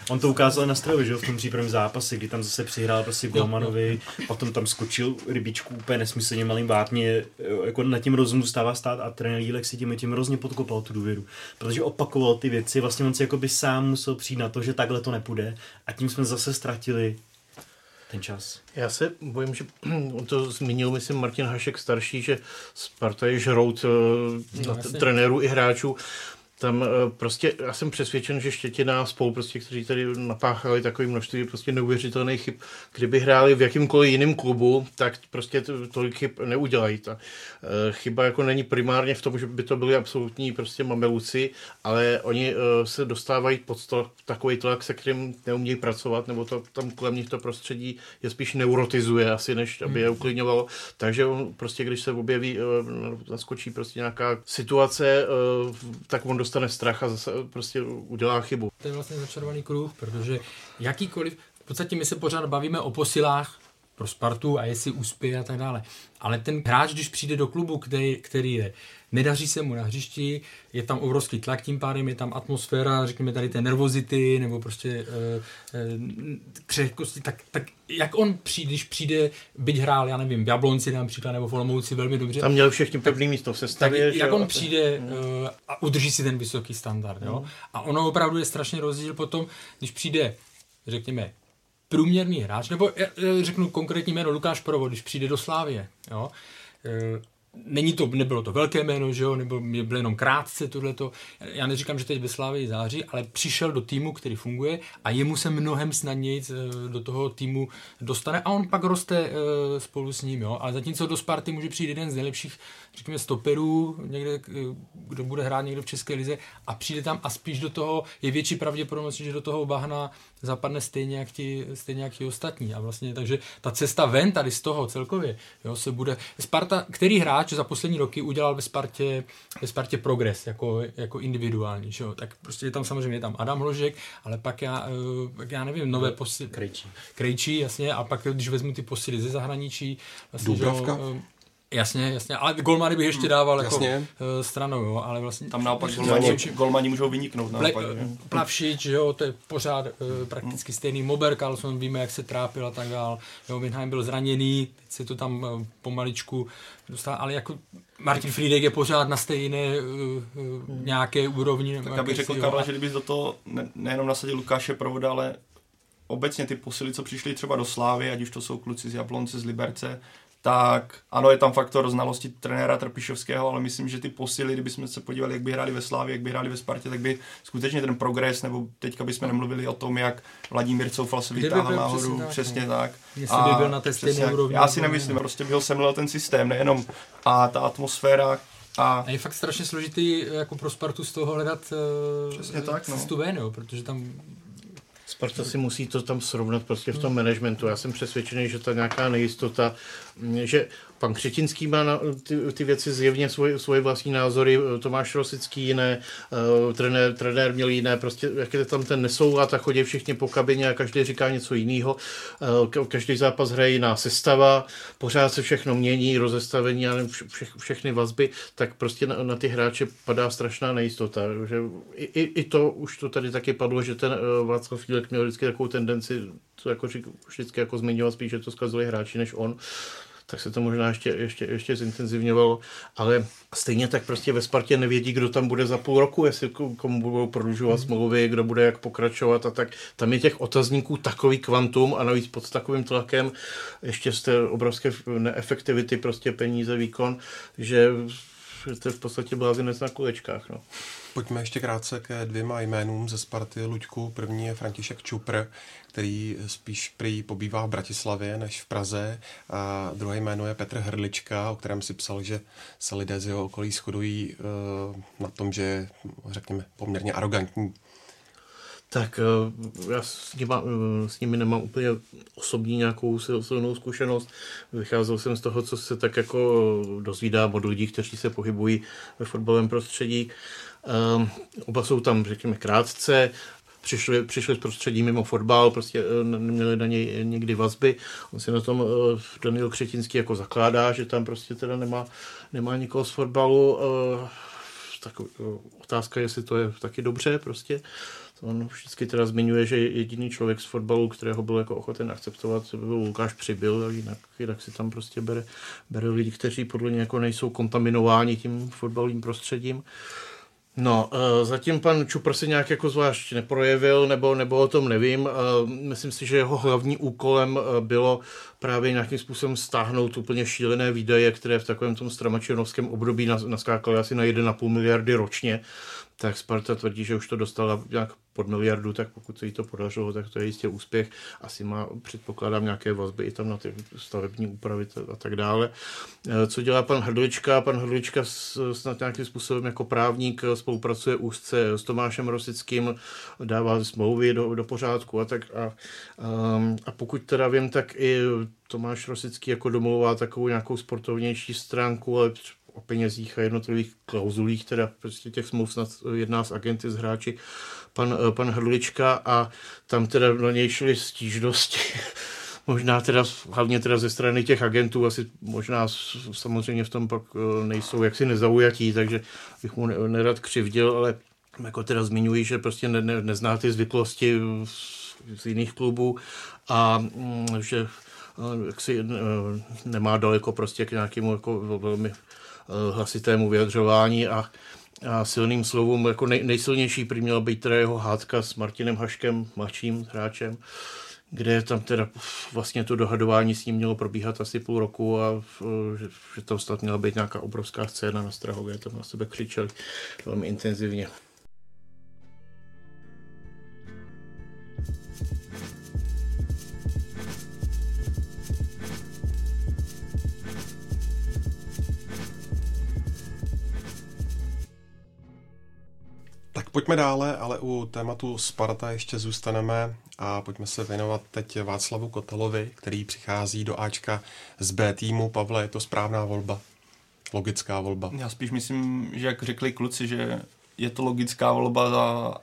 On to ukázal na Strovi, že v tom přípravném zápase, kdy tam zase přihrál prostě Golmanovi, potom tam skočil rybičku úplně nesmyslně malým vápně, jako na tím rozumu stává stát a trenér Jílek si tím, tím hrozně podkopal tu důvěru, protože opakoval ty věci, vlastně on si jako by sám musel přijít na to, že takhle to nepůjde a tím jsme zase ztratili ten čas. Já se bojím, že on to zmínil, myslím, Martin Hašek starší, že Sparta je žrout uh, no, trenérů i hráčů tam eh, prostě, já jsem přesvědčen, že Štětina spolu, prostě, kteří tady napáchali takové množství prostě neuvěřitelných chyb, kdyby hráli v jakýmkoliv jiném klubu, tak prostě tolik chyb neudělají. Ta eh, chyba jako není primárně v tom, že by to byli absolutní prostě mameluci, ale oni eh, se dostávají pod to, takový tlak, se kterým neumějí pracovat, nebo to tam kolem nich to prostředí je spíš neurotizuje asi, než aby je hmm. uklidňovalo. Takže on prostě, když se objeví, naskočí prostě nějaká situace, tak on dostane strach a zase prostě udělá chybu. To je vlastně začarovaný kruh, protože jakýkoliv, v podstatě my se pořád bavíme o posilách pro Spartu a jestli uspěje a tak dále. Ale ten hráč, když přijde do klubu, který, který je, nedaří se mu na hřišti, je tam obrovský tlak, tím pádem je tam atmosféra, řekněme tady té nervozity nebo prostě e, e, křehkosti, tak, tak jak on přijde, když přijde, byť hrál, já nevím, v Jablonci například nebo v Olomouci velmi dobře. Tam měl všechny pevný místo v sestavě. Tak, jak on přijde hmm. uh, a udrží si ten vysoký standard. Jo? Hmm. A ono opravdu je strašně rozdíl potom, když přijde, řekněme, průměrný hráč, nebo řeknu konkrétní jméno Lukáš Provo, když přijde do Slávie, jo, e, Není to, nebylo to velké jméno, že jo, nebo bylo jenom krátce tohleto. Já neříkám, že teď ve Slávii září, ale přišel do týmu, který funguje a jemu se mnohem snadněji e, do toho týmu dostane a on pak roste e, spolu s ním, jo. Ale zatímco do Sparty může přijít jeden z nejlepších řekněme, stoperů, někde, kdo bude hrát někdo v České lize a přijde tam a spíš do toho je větší pravděpodobnost, že do toho bahna zapadne stejně jak ti, stejně jak ti ostatní. A vlastně, takže ta cesta ven tady z toho celkově, jo, se bude... Sparta, který hráč za poslední roky udělal ve Spartě, ve Spartě progres jako, jako individuální, že jo? tak prostě je tam samozřejmě je tam Adam Hložek, ale pak já, eh, já nevím, nové posily. Krejčí. Krejčí, jasně, a pak když vezmu ty posily ze zahraničí, vlastně, Dubravka. Že jo, eh, Jasně, jasně, ale golmany bych ještě dával jako jasně. jako stranou, jo, ale vlastně... Tam naopak golmani, golmani můžou vyniknout naopak. Ple, Plavšič, jo, to je pořád uh, prakticky stejný. Mober Carlson, víme, jak se trápil a tak dál. Jo, Winheim byl zraněný, teď se to tam uh, pomaličku dostal, ale jako Martin Friedek je pořád na stejné uh, uh, nějaké úrovni. Tak abych řekl, Karla, že kdybys do toho ne, nejenom nasadil Lukáše Provoda, ale obecně ty posily, co přišly třeba do Slávy, ať už to jsou kluci z Jablonce, z Liberce, tak ano, je tam faktor znalosti trenéra Trpišovského, ale myslím, že ty posily, kdybychom se podívali, jak by hráli ve Slávě, jak by hráli ve Spartě, tak by skutečně ten progres, nebo teďka bychom nemluvili o tom, jak Vladimír Coufal se vytáhl nahoru, přesně, přesně tak. Jestli by byl na té stejné úrovni. Já si nemyslím, ne. prostě by ho semlel ten systém, nejenom a ta atmosféra, a, a je fakt strašně složitý jako pro Spartu z toho hledat uh, Přesně tak, no. cestu ven, jo, protože tam Sparta si musí to tam srovnat prostě v tom managementu. Já jsem přesvědčený, že ta nějaká nejistota, že Pan Křetinský má na ty, ty věci zjevně svoje, svoje vlastní názory, Tomáš Rosický jiné, uh, trenér, trenér měl jiné, prostě jak je tam ten nesoulad a chodí všichni po kabině a každý říká něco jiného. Uh, každý zápas hraje jiná sestava, pořád se všechno mění, rozestavení a vše, všechny vazby, tak prostě na, na ty hráče padá strašná nejistota. Že i, i, I to už to tady taky padlo, že ten uh, Václav Fílek měl vždycky takovou tendenci, to jako vždycky jako zmiňoval spíš, že to zkazili hráči než on tak se to možná ještě, ještě, ještě zintenzivňovalo, ale stejně tak prostě ve Spartě nevědí, kdo tam bude za půl roku, jestli komu budou prodlužovat hmm. smlouvy, kdo bude jak pokračovat a tak. Tam je těch otazníků takový kvantum a navíc pod takovým tlakem ještě z té obrovské neefektivity prostě peníze, výkon, že že to je v podstatě blázinec na kulečkách. No. Pojďme ještě krátce ke dvěma jménům ze Sparty Luďku. První je František Čupr, který spíš prý pobývá v Bratislavě než v Praze. A druhé jméno je Petr Hrlička, o kterém si psal, že se lidé z jeho okolí shodují uh, na tom, že je, řekněme, poměrně arrogantní tak eh, já s, nima, eh, s nimi nemám úplně osobní nějakou silnou zkušenost. Vycházel jsem z toho, co se tak jako dozvídám od lidí, kteří se pohybují ve fotbalovém prostředí. Um, oba jsou tam, řekněme, krátce, přišli, přišli z prostředí mimo fotbal, prostě neměli na něj nikdy vazby. On si na tom Daniel Křetinský jako zakládá, že tam prostě teda nemá, nemá nikoho z fotbalu. Uh, tak otázka, jestli to je taky dobře prostě. On vždycky teda zmiňuje, že jediný člověk z fotbalu, kterého byl jako ochoten akceptovat, byl Lukáš Přibyl, a jinak, jinak si tam prostě bere, bere lidi, kteří podle něj jako nejsou kontaminováni tím fotbalovým prostředím. No, uh, zatím pan Čupr se nějak jako zvlášť neprojevil, nebo, nebo o tom nevím. Uh, myslím si, že jeho hlavní úkolem uh, bylo právě nějakým způsobem stáhnout úplně šílené výdaje, které v takovém tom stramačenovském období naskákaly asi na 1,5 miliardy ročně tak Sparta tvrdí, že už to dostala nějak pod miliardu, tak pokud se jí to podařilo, tak to je jistě úspěch. Asi má, předpokládám, nějaké vazby i tam na ty stavební úpravy a tak dále. Eh, co dělá pan Hrdlička? Pan Hrdlička snad nějakým způsobem jako právník spolupracuje úzce s Tomášem Rosickým, dává smlouvy do, do pořádku a tak. A, ehm, a pokud teda vím, tak i Tomáš Rosický jako domluvá takovou nějakou sportovnější stránku, ale o penězích a jednotlivých klauzulích, teda prostě těch smluv snad jedná s agenty, s hráči, pan, eh, pan Hrdlička a tam teda na něj šly stížnosti. možná teda, hlavně teda ze strany těch agentů, asi možná samozřejmě v tom pak eh, nejsou jaksi nezaujatí, takže bych mu nerad křivdil, ale jako teda zmiňují, že prostě ne, ne, nezná ty zvyklosti z jiných klubů a mm, že eh, jak si nemá daleko prostě k nějakému jako velmi hlasitému vyjadřování a, a silným slovům. Jako nej, nejsilnější prý měla být teda jeho hádka s Martinem Haškem, mladším hráčem, kde tam teda vlastně to dohadování s ním mělo probíhat asi půl roku a že, že tam snad měla být nějaká obrovská scéna na Strahově, tam na sebe křičeli velmi intenzivně. Pojďme dále, ale u tématu Sparta ještě zůstaneme a pojďme se věnovat teď Václavu Kotelovi, který přichází do Ačka z B týmu. Pavle, je to správná volba? Logická volba? Já spíš myslím, že jak řekli kluci, že je to logická volba za,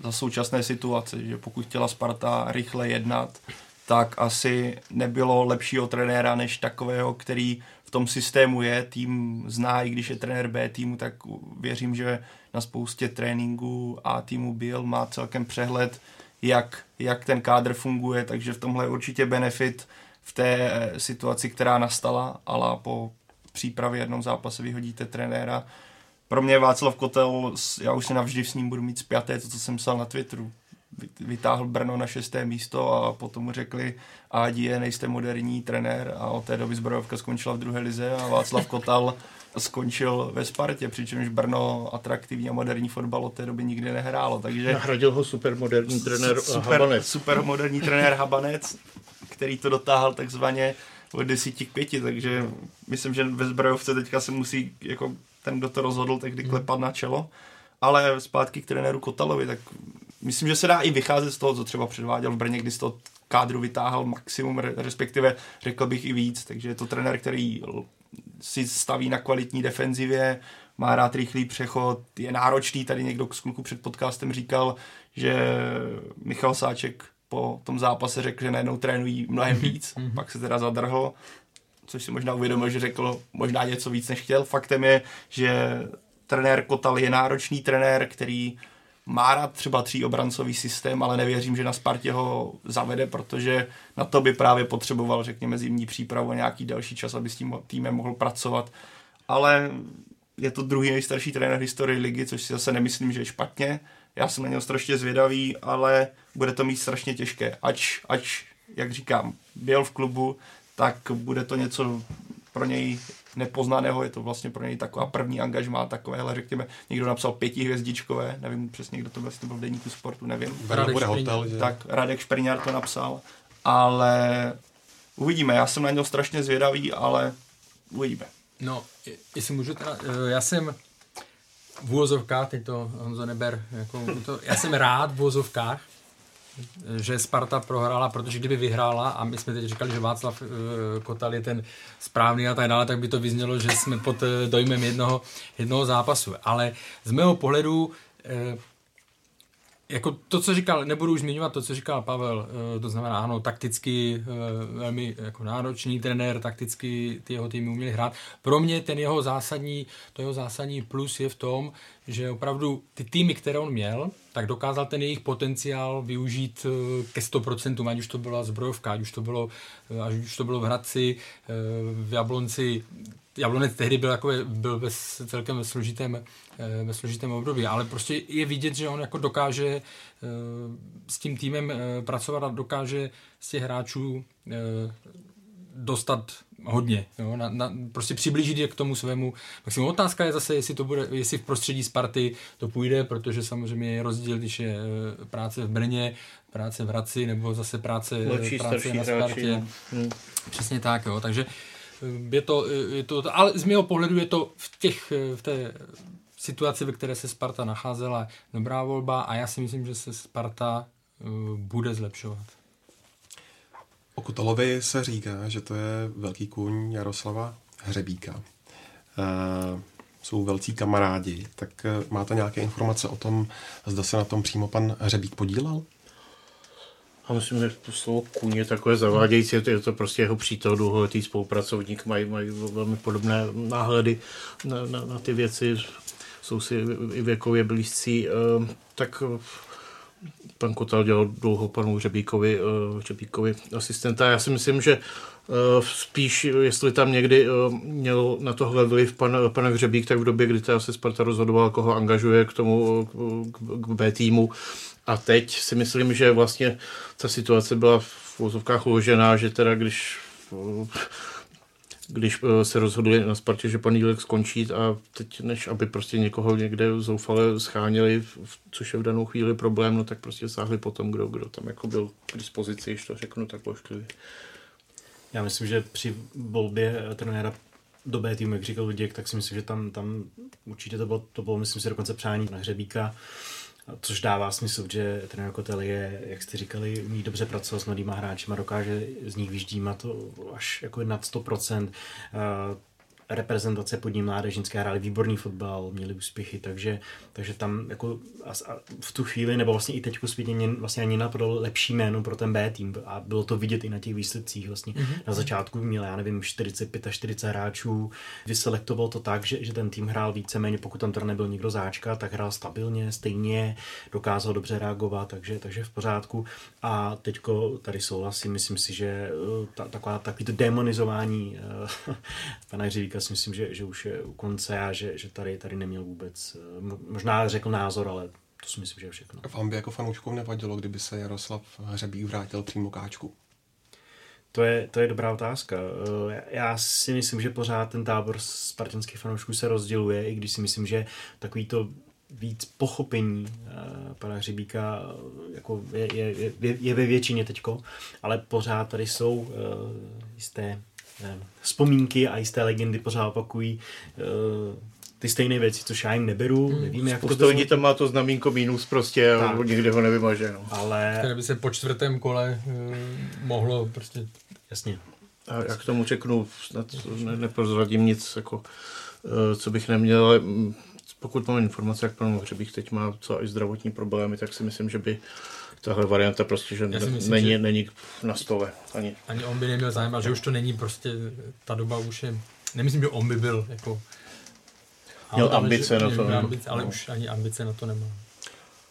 za současné situace, že pokud chtěla Sparta rychle jednat, tak asi nebylo lepšího trenéra než takového, který v tom systému je, tým zná, i když je trenér B týmu, tak věřím, že na spoustě tréninků a týmu byl, má celkem přehled, jak, jak ten kádr funguje, takže v tomhle je určitě benefit v té eh, situaci, která nastala, ale po přípravě jednom zápase vyhodíte trenéra. Pro mě Václav Kotel, já už si navždy s ním budu mít zpěté to, co jsem psal na Twitteru. Vytáhl Brno na šesté místo a potom mu řekli, Adi je nejste moderní trenér a od té doby zbrojovka skončila v druhé lize a Václav Kotal skončil ve Spartě, přičemž Brno atraktivní a moderní fotbal od té doby nikdy nehrálo. Takže Nahradil ho supermoderní trenér super, Habanec. Super moderní trenér Habanec, který to dotáhl takzvaně od 10 k 5, takže myslím, že ve zbrojovce teďka se musí jako ten, kdo to rozhodl, tehdy hmm. klepat na čelo. Ale zpátky k trenéru Kotalovi, tak myslím, že se dá i vycházet z toho, co třeba předváděl v Brně, kdy z toho kádru vytáhl maximum, respektive řekl bych i víc, takže je to trenér, který si staví na kvalitní defenzivě, má rád rychlý přechod, je náročný, tady někdo z kluku před podcastem říkal, že Michal Sáček po tom zápase řekl, že najednou trénují mnohem víc, mm-hmm. pak se teda zadrhl, což si možná uvědomil, že řekl možná něco víc, než chtěl. Faktem je, že trenér Kotal je náročný trenér, který má rád třeba tříobrancový systém, ale nevěřím, že na Spartě ho zavede, protože na to by právě potřeboval, řekněme, zimní přípravu a nějaký další čas, aby s tím týmem mohl pracovat. Ale je to druhý nejstarší trenér historii ligy, což si zase nemyslím, že je špatně. Já jsem na něj strašně zvědavý, ale bude to mít strašně těžké. Ač, ač jak říkám, byl v klubu, tak bude to něco pro něj nepoznaného, je to vlastně pro něj taková první angažmá, takovéhle, řekněme, někdo napsal pětihvězdičkové, nevím přesně, kdo to to byl v deníku sportu, nevím. Radek bude hotel, že? Tak Radek Špriňár to napsal, ale uvidíme, já jsem na něj strašně zvědavý, ale uvidíme. No, jestli můžu teda, eh, já jsem v úvozovkách, teď to Honzo neber, jako to, já jsem rád v úvozovkách, že Sparta prohrála, protože kdyby vyhrála, a my jsme teď říkali, že Václav uh, Kotal je ten správný a tak dále, tak by to vyznělo, že jsme pod uh, dojmem jednoho, jednoho zápasu. Ale z mého pohledu uh, jako to, co říkal, nebudu už zmiňovat to, co říkal Pavel, to znamená, ano, takticky velmi jako náročný trenér, takticky ty jeho týmy uměli hrát. Pro mě ten jeho zásadní, to jeho zásadní plus je v tom, že opravdu ty týmy, které on měl, tak dokázal ten jejich potenciál využít eh, ke 100%, ať už to byla zbrojovka, ať už to bylo, eh, ať už to bylo v Hradci, eh, v Jablonci, Jablonec tehdy byl, jako, byl ve celkem ve složitém, ve složitém období, ale prostě je vidět, že on jako dokáže s tím týmem pracovat a dokáže z těch hráčů dostat hodně, jo, na, na, prostě přiblížit je k tomu svému maximum. Otázka je zase, jestli to bude, jestli v prostředí Sparty to půjde, protože samozřejmě je rozdíl, když je práce v Brně, práce v Hradci, nebo zase práce, Lepší, práce na Spartě. Hmm. Přesně tak, jo, takže je to, je to, ale z mého pohledu je to v těch, v té situaci, ve které se Sparta nacházela, dobrá volba a já si myslím, že se Sparta bude zlepšovat. O Kutalovi se říká, že to je velký kůň Jaroslava Hřebíka. E, jsou velcí kamarádi, tak e, máte nějaké informace o tom, zda se na tom přímo pan Hřebík podílel? A myslím, že to slovo kůň je takové zavádějící, je to prostě jeho přítel, dlouholetý spolupracovník, mají, mají velmi podobné náhledy na, na, na ty věci, jsou si i věkově blízcí, e, tak pan Kotal dělal dlouho panu Řebíkovi, uh, Řebíkovi asistenta. Já si myslím, že uh, spíš, jestli tam někdy měl na tohle vliv pan, pan Hřebík, tak v době, kdy se Sparta rozhodoval, koho angažuje k tomu, k, k B týmu. A teď si myslím, že vlastně ta situace byla v vozovkách uložená, že teda když když eh, se rozhodli na Spartě, že pan Jílek skončí a teď než aby prostě někoho někde zoufale scháněli, což je v danou chvíli problém, no tak prostě sáhli potom, kdo, kdo tam jako byl k dispozici, když to řeknu tak pošklivě. Já myslím, že při volbě trenéra do B týmu, jak říkal Luděk, tak si myslím, že tam, tam určitě to bylo, to bylo, myslím si, dokonce přání na Hřebíka, Což dává smysl, že trenér Kotel je, jak jste říkali, umí dobře pracovat s mladýma hráči a dokáže z nich vyždímat až jako nad 100% reprezentace podní mládežnické hráli výborný fotbal, měli úspěchy, takže, takže tam jako a, a v tu chvíli, nebo vlastně i teď zpětně vlastně ani napadlo lepší jméno pro ten B tým a bylo to vidět i na těch výsledcích vlastně. Mm-hmm. Na začátku měl, já nevím, 45 a 40 hráčů, vyselektoval to tak, že, že ten tým hrál víceméně, pokud tam teda nebyl nikdo záčka, tak hrál stabilně, stejně, dokázal dobře reagovat, takže, takže v pořádku. A teďko tady souhlasím, myslím si, že eh, ta, taková, takový to demonizování uh, pana Hřivíka si myslím, že, že už je u konce a že, že tady, tady neměl vůbec, eh, možná řekl názor, ale to si myslím, že je všechno. A vám by jako fanouškům nevadilo, kdyby se Jaroslav Hřebík vrátil přímo káčku? To je, to je dobrá otázka. Já si myslím, že pořád ten tábor spartanských fanoušků se rozděluje, i když si myslím, že takový to víc pochopení uh, pana Hřibíka jako je, je, je, je ve většině teďko, ale pořád tady jsou jisté vzpomínky a jisté legendy pořád opakují uh, ty stejné věci, což já jim neberu, hmm. nevím, jak Spousta to lidí tam má to znamínko mínus prostě a nikdy ho nevymaže. No. Ale... Které by se po čtvrtém kole uh, mohlo prostě... Jasně. A jak k tomu řeknu, snad ne, neprozradím nic, jako, uh, co bych neměl, ale mm, pokud mám informace, jak pan Hřebík teď má co i zdravotní problémy, tak si myslím, že by tahle varianta prostě, že myslím, není, že není na stole. Ani. ani on by neměl zájem, že už to není prostě, ta doba už je, nemyslím, že on by byl jako Měl ale, ambice ale, na to. Ambice, ale no. už ani ambice na to nemá.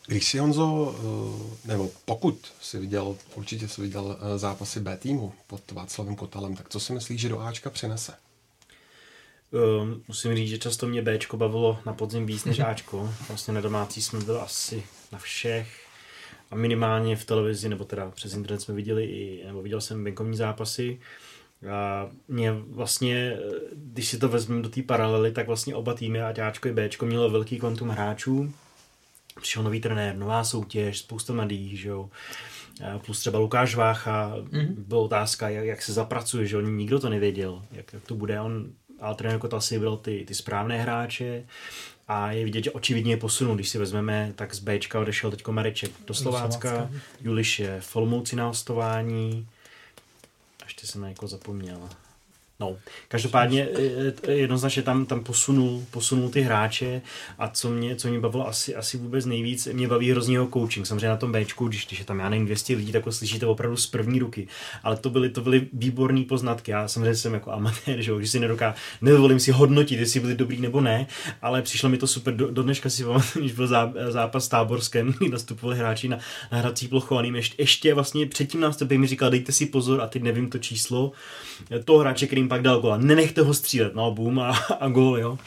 Když si Honzo, eh, nebo pokud si viděl, určitě si viděl eh, zápasy B týmu pod Václavem Kotalem, tak co si myslíš, že do Ačka přinese? Um, musím říct, že často mě Bčko bavilo na podzim víc než Ačko. Vlastně na domácí jsme byli asi na všech a minimálně v televizi, nebo teda přes internet jsme viděli i, nebo viděl jsem venkovní zápasy. A mě vlastně, když si to vezmeme do té paralely, tak vlastně oba týmy, ať Ačko i Bčko, mělo velký kvantum hráčů. Přišel nový trenér, nová soutěž, spousta mladých, že jo. Plus třeba Lukáš Vácha, mm-hmm. byla otázka, jak, jak se zapracuje, že on nikdo to nevěděl, jak, jak to bude. On, ale trenér Kotal si vybral ty, ty správné hráče a je vidět, že očividně je posunul. Když si vezmeme, tak z Bčka odešel teď Mareček do Slovácka, do Slovácka. Juliš je v na hostování, ještě jsem na někoho zapomněl. No, každopádně jednoznačně tam, tam posunul, posunul ty hráče a co mě, co mě bavilo asi, asi vůbec nejvíc, mě baví hrozně jeho coaching. Samozřejmě na tom Bčku, když, když je tam já nevím 200 lidí, tak ho slyšíte opravdu z první ruky. Ale to byly, to byly výborné poznatky. Já samozřejmě jsem jako amatér, že, že si nedoká, nedovolím si hodnotit, jestli byli dobrý nebo ne, ale přišlo mi to super. Do, do dneška si pamatuju, když byl zá, zápas s Táborskem, kdy nastupovali hráči na, na hrací plochu a ještě, ještě vlastně předtím nástupem mi říkal, dejte si pozor a teď nevím to číslo toho hráče, kterým pak dal gola. Nenechte ho střílet, no boom a, a gol, jo.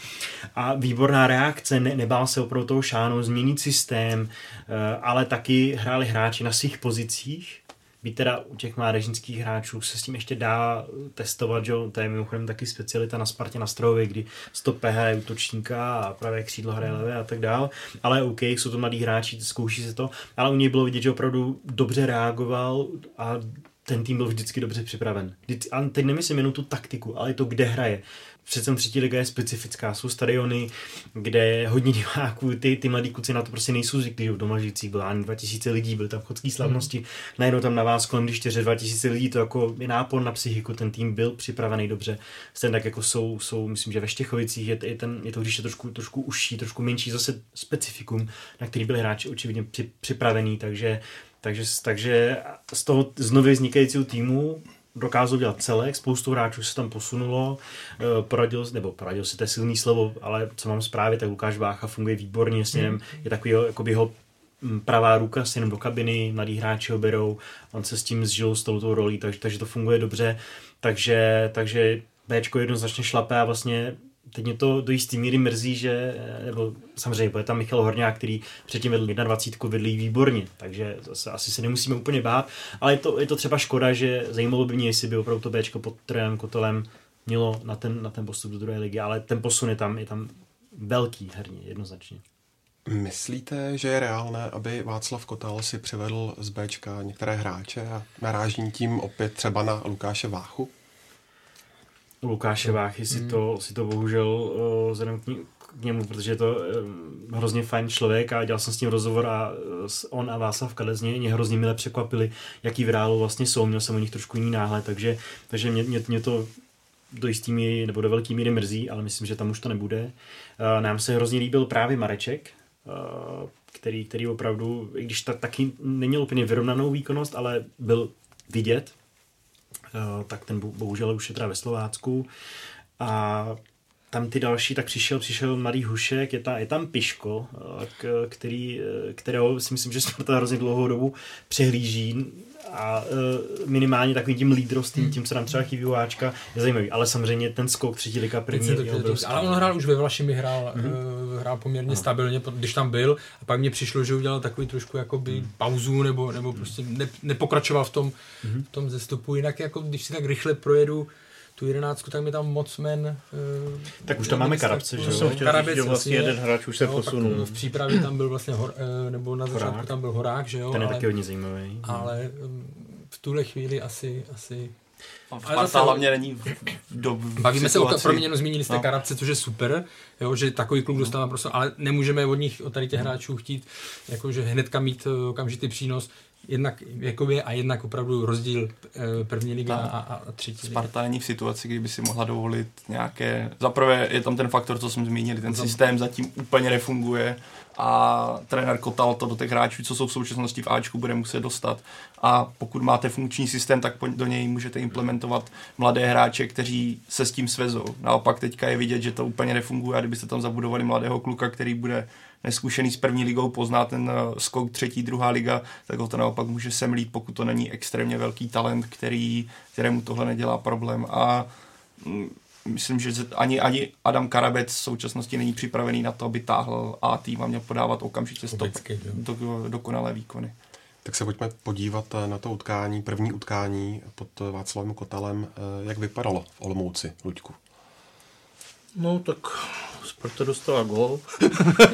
A výborná reakce, ne, nebál se opravdu toho šánu, změnit systém, eh, ale taky hráli hráči na svých pozicích, být teda u těch mládežnických hráčů se s tím ještě dá testovat, že to je mimochodem taky specialita na Spartě na Strojovi, kdy stop hraje útočníka a pravé křídlo hraje levé a tak dál, ale OK, jsou to mladí hráči, zkouší se to, ale u něj bylo vidět, že opravdu dobře reagoval a ten tým byl vždycky dobře připraven. A teď nemyslím jenom tu taktiku, ale to, kde hraje. Přece třetí liga je specifická, jsou stadiony, kde je hodně diváků, ty, ty mladí kluci na to prostě nejsou zvyklí, v domažících bylo ani 2000 lidí, byly tam chodské slavnosti, mm. najednou tam na vás kolem když 4 2000 lidí, to jako je nápor na psychiku, ten tým byl připravený dobře, stejně tak jako jsou, jsou myslím, že ve Štěchovicích je, je, ten, je to, je trošku, trošku užší, trošku menší zase specifikum, na který byli hráči očividně při, připravený, takže takže, takže z toho znovu vznikajícího týmu dokázal dělat celek, spoustu hráčů se tam posunulo, eh, poradil, nebo poradil si, to je silný slovo, ale co mám zprávy, tak Lukáš Vácha funguje výborně s ním, mm. je takový jako jeho mm, pravá ruka s jenom do kabiny, mladí hráči ho berou, on se s tím zžil s touto rolí, takže, takže to funguje dobře, takže, takže Bčko jednoznačně šlape a vlastně teď mě to do jistý míry mrzí, že, nebo samozřejmě bude tam Michal Horňák, který předtím vedl 21 vedl výborně, takže zase asi se nemusíme úplně bát, ale je to, je to třeba škoda, že zajímalo by mě, jestli by opravdu to Bčko pod trenem Kotelem mělo na ten, na ten postup do druhé ligy, ale ten posun je tam, je tam velký herně, jednoznačně. Myslíte, že je reálné, aby Václav Kotal si přivedl z Bčka některé hráče a naráží tím opět třeba na Lukáše Váchu? U Lukáše Váchy si, mm. to, si to bohužel uh, vzhledem k, ní, k němu, protože je to uh, hrozně fajn člověk a dělal jsem s ním rozhovor a uh, on a Václav Kadezně mě hrozně mile překvapili, jaký v reálu vlastně jsou, měl jsem o nich trošku jiný náhled, takže, takže mě, mě, mě to do jistý míry, nebo do velké míry mrzí, ale myslím, že tam už to nebude. Uh, nám se hrozně líbil právě Mareček, uh, který, který opravdu, i když ta, taky neměl úplně vyrovnanou výkonnost, ale byl vidět, Eh, tak ten bohužel už je teda ve Slovácku. A tam ty další, tak přišel, přišel Mladý Hušek, je, ta, je tam Piško, eh, který, eh, kterého si myslím, že Sparta hrozně dlouhou dobu přehlíží a minimálně takovým tím lídrostím, hmm. tím, co nám třeba chybí Háčka, je zajímavý. Ale samozřejmě ten skok třetí liga první je obrovský. Ale on hrál už ve Vlašimi, hrál, mm-hmm. hrál poměrně ano. stabilně, když tam byl a pak mně přišlo, že udělal takový trošku jakoby hmm. pauzu nebo, nebo prostě ne, nepokračoval v tom, mm-hmm. v tom zestupu. Jinak jako když si tak rychle projedu tu jedenáctku, tak mi tam moc men... Uh, tak už tam máme Karabce, že jo? Karabec, vlastně jeden hráč už se no, posunul. V přípravě tam byl vlastně, hor, uh, nebo na začátku horák. tam byl Horák, že jo? Ten je ale, taky hodně zajímavý. Ale um, v tuhle chvíli asi, asi Sparta hlavně není v, do, v Bavíme situaci. se o proměněnu, zmínili jste no. Karabce, což je super, jo, že takový klub dostává prostě, ale nemůžeme od nich, od tady těch hráčů chtít, jakože hnedka mít eh, okamžitý přínos jednak věkově a jednak opravdu rozdíl eh, první ligy a, a, třetí Sparta není v situaci, kdy by si mohla dovolit nějaké... Zaprvé je tam ten faktor, co jsem zmínil, ten systém zatím úplně nefunguje a trenér Kotal to do těch hráčů, co jsou v současnosti v Ačku, bude muset dostat. A pokud máte funkční systém, tak do něj můžete implementovat mladé hráče, kteří se s tím svezou. Naopak teďka je vidět, že to úplně nefunguje a kdybyste tam zabudovali mladého kluka, který bude neskušený s první ligou, pozná ten eh, skok třetí, druhá liga, tak ho to naopak může semlít, pokud to není extrémně velký talent, který, kterému tohle nedělá problém. A mm, myslím, že ani, ani Adam Karabec v současnosti není připravený na to, aby táhl A tým a měl podávat okamžitě stop do, dokonalé výkony. Tak se pojďme podívat eh, na to utkání, první utkání pod Václavem Kotalem. Jak vypadalo v Olomouci, Luďku? No tak Sparta dostala gol.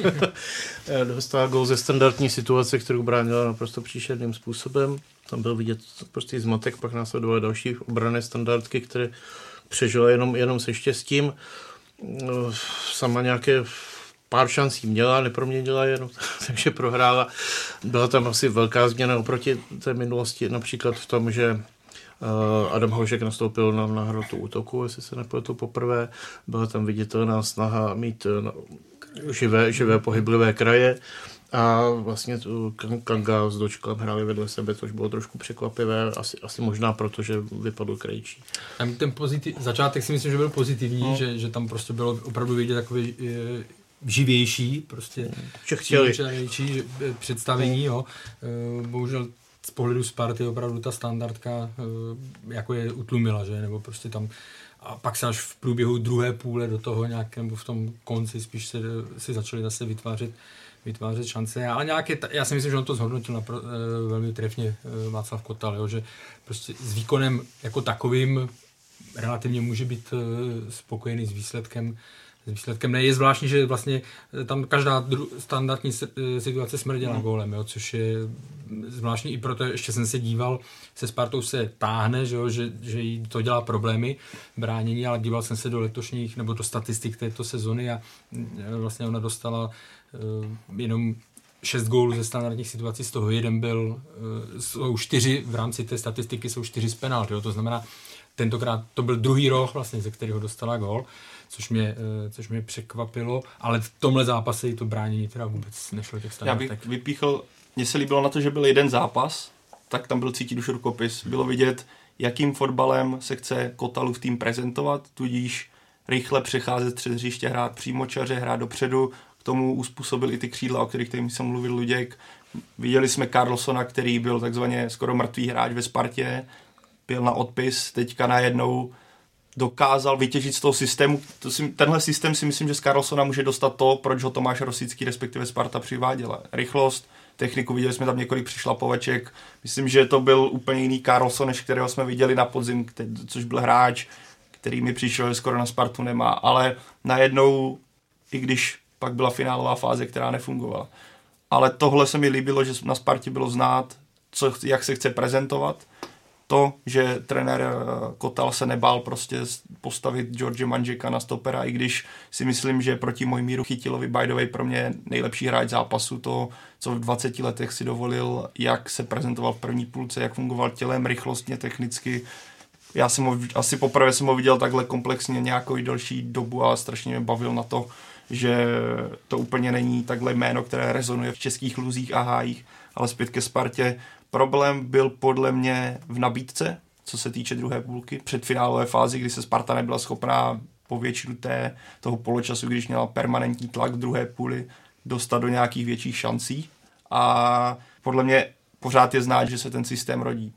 dostala gol ze standardní situace, kterou bránila naprosto příšerným způsobem. Tam byl vidět prostě zmatek, pak následovaly další obrané standardky, které přežila jenom, jenom se štěstím. Sama nějaké pár šancí měla, neproměnila jenom, takže prohrála. Byla tam asi velká změna oproti té minulosti, například v tom, že Eh, Adam Hošek nastoupil na, na hrotu útoku, jestli se nepletu poprvé. Byla tam viditelná snaha mít eh, no, živé, živé pohyblivé kraje a vlastně tu Kanga s Dočkem hráli vedle sebe, což bylo trošku překvapivé, asi, asi možná proto, že vypadl krejčí. Ten pozitiv, začátek si myslím, že byl pozitivní, no. že, že tam prostě bylo opravdu vidět takový eh, živější, prostě že chtěli. představení, jo. Bohužel z pohledu Sparty opravdu ta standardka jako je utlumila, že, nebo prostě tam a pak se až v průběhu druhé půle do toho nějak, nebo v tom konci spíš se, si začali zase vytvářet vytvářet šance, ale nějaké, já si myslím, že on to zhodnotil napr- eh, velmi trefně eh, Václav Kotal, jo, že prostě s výkonem jako takovým relativně může být spokojený s výsledkem, s výsledkem. Ne, je zvláštní, že vlastně tam každá dru- standardní situace smrděla mm. gólem, jo, což je zvláštní i proto, ještě jsem se díval, se Spartou se táhne, že, jo, že, že jí to dělá problémy bránění, ale díval jsem se do letošních nebo do statistik této sezony a e, vlastně ona dostala jenom šest gólů ze standardních situací, z toho jeden byl, uh, jsou čtyři, v rámci té statistiky jsou čtyři z penalt, jo, to znamená, tentokrát to byl druhý roh, vlastně, ze kterého dostala gól, což mě, což mě překvapilo, ale v tomhle zápase i to bránění teda vůbec nešlo těch standardek. Já bych vypíchl mně se líbilo na to, že byl jeden zápas, tak tam byl cítit už rukopis. Bylo vidět, jakým fotbalem se chce Kotalu v tým prezentovat, tudíž rychle přecházet přes hřiště, hrát přímočaře, hrát dopředu, k tomu uspůsobil i ty křídla, o kterých tady jsem mluvil Luděk. Viděli jsme Carlsona, který byl takzvaně skoro mrtvý hráč ve Spartě, byl na odpis, teďka najednou dokázal vytěžit z toho systému. To si, tenhle systém si myslím, že z Carlsona může dostat to, proč ho Tomáš Rosický, respektive Sparta přiváděla. Rychlost, techniku, viděli jsme tam několik přišlapovaček. Myslím, že to byl úplně jiný Carlson, než kterého jsme viděli na podzim, což byl hráč, který mi přišel, že skoro na Spartu nemá, ale najednou, i když pak byla finálová fáze, která nefungovala. Ale tohle se mi líbilo, že na Spartě bylo znát, co, jak se chce prezentovat to, že trenér eh, Kotal se nebál prostě postavit George Manžeka na stopera, i když si myslím, že proti míru Chytilovi Bajdovi pro mě nejlepší hráč zápasu, to, co v 20 letech si dovolil, jak se prezentoval v první půlce, jak fungoval tělem, rychlostně, technicky. Já jsem ho, asi poprvé jsem ho viděl takhle komplexně nějakou delší dobu a strašně mě bavil na to, že to úplně není takhle jméno, které rezonuje v českých luzích a hájích, ale zpět ke Spartě Problém byl podle mě v nabídce, co se týče druhé půlky, před finálové fázi, kdy se Sparta nebyla schopná po většinu té, toho poločasu, když měla permanentní tlak v druhé půli, dostat do nějakých větších šancí. A podle mě pořád je znát, že se ten systém rodí.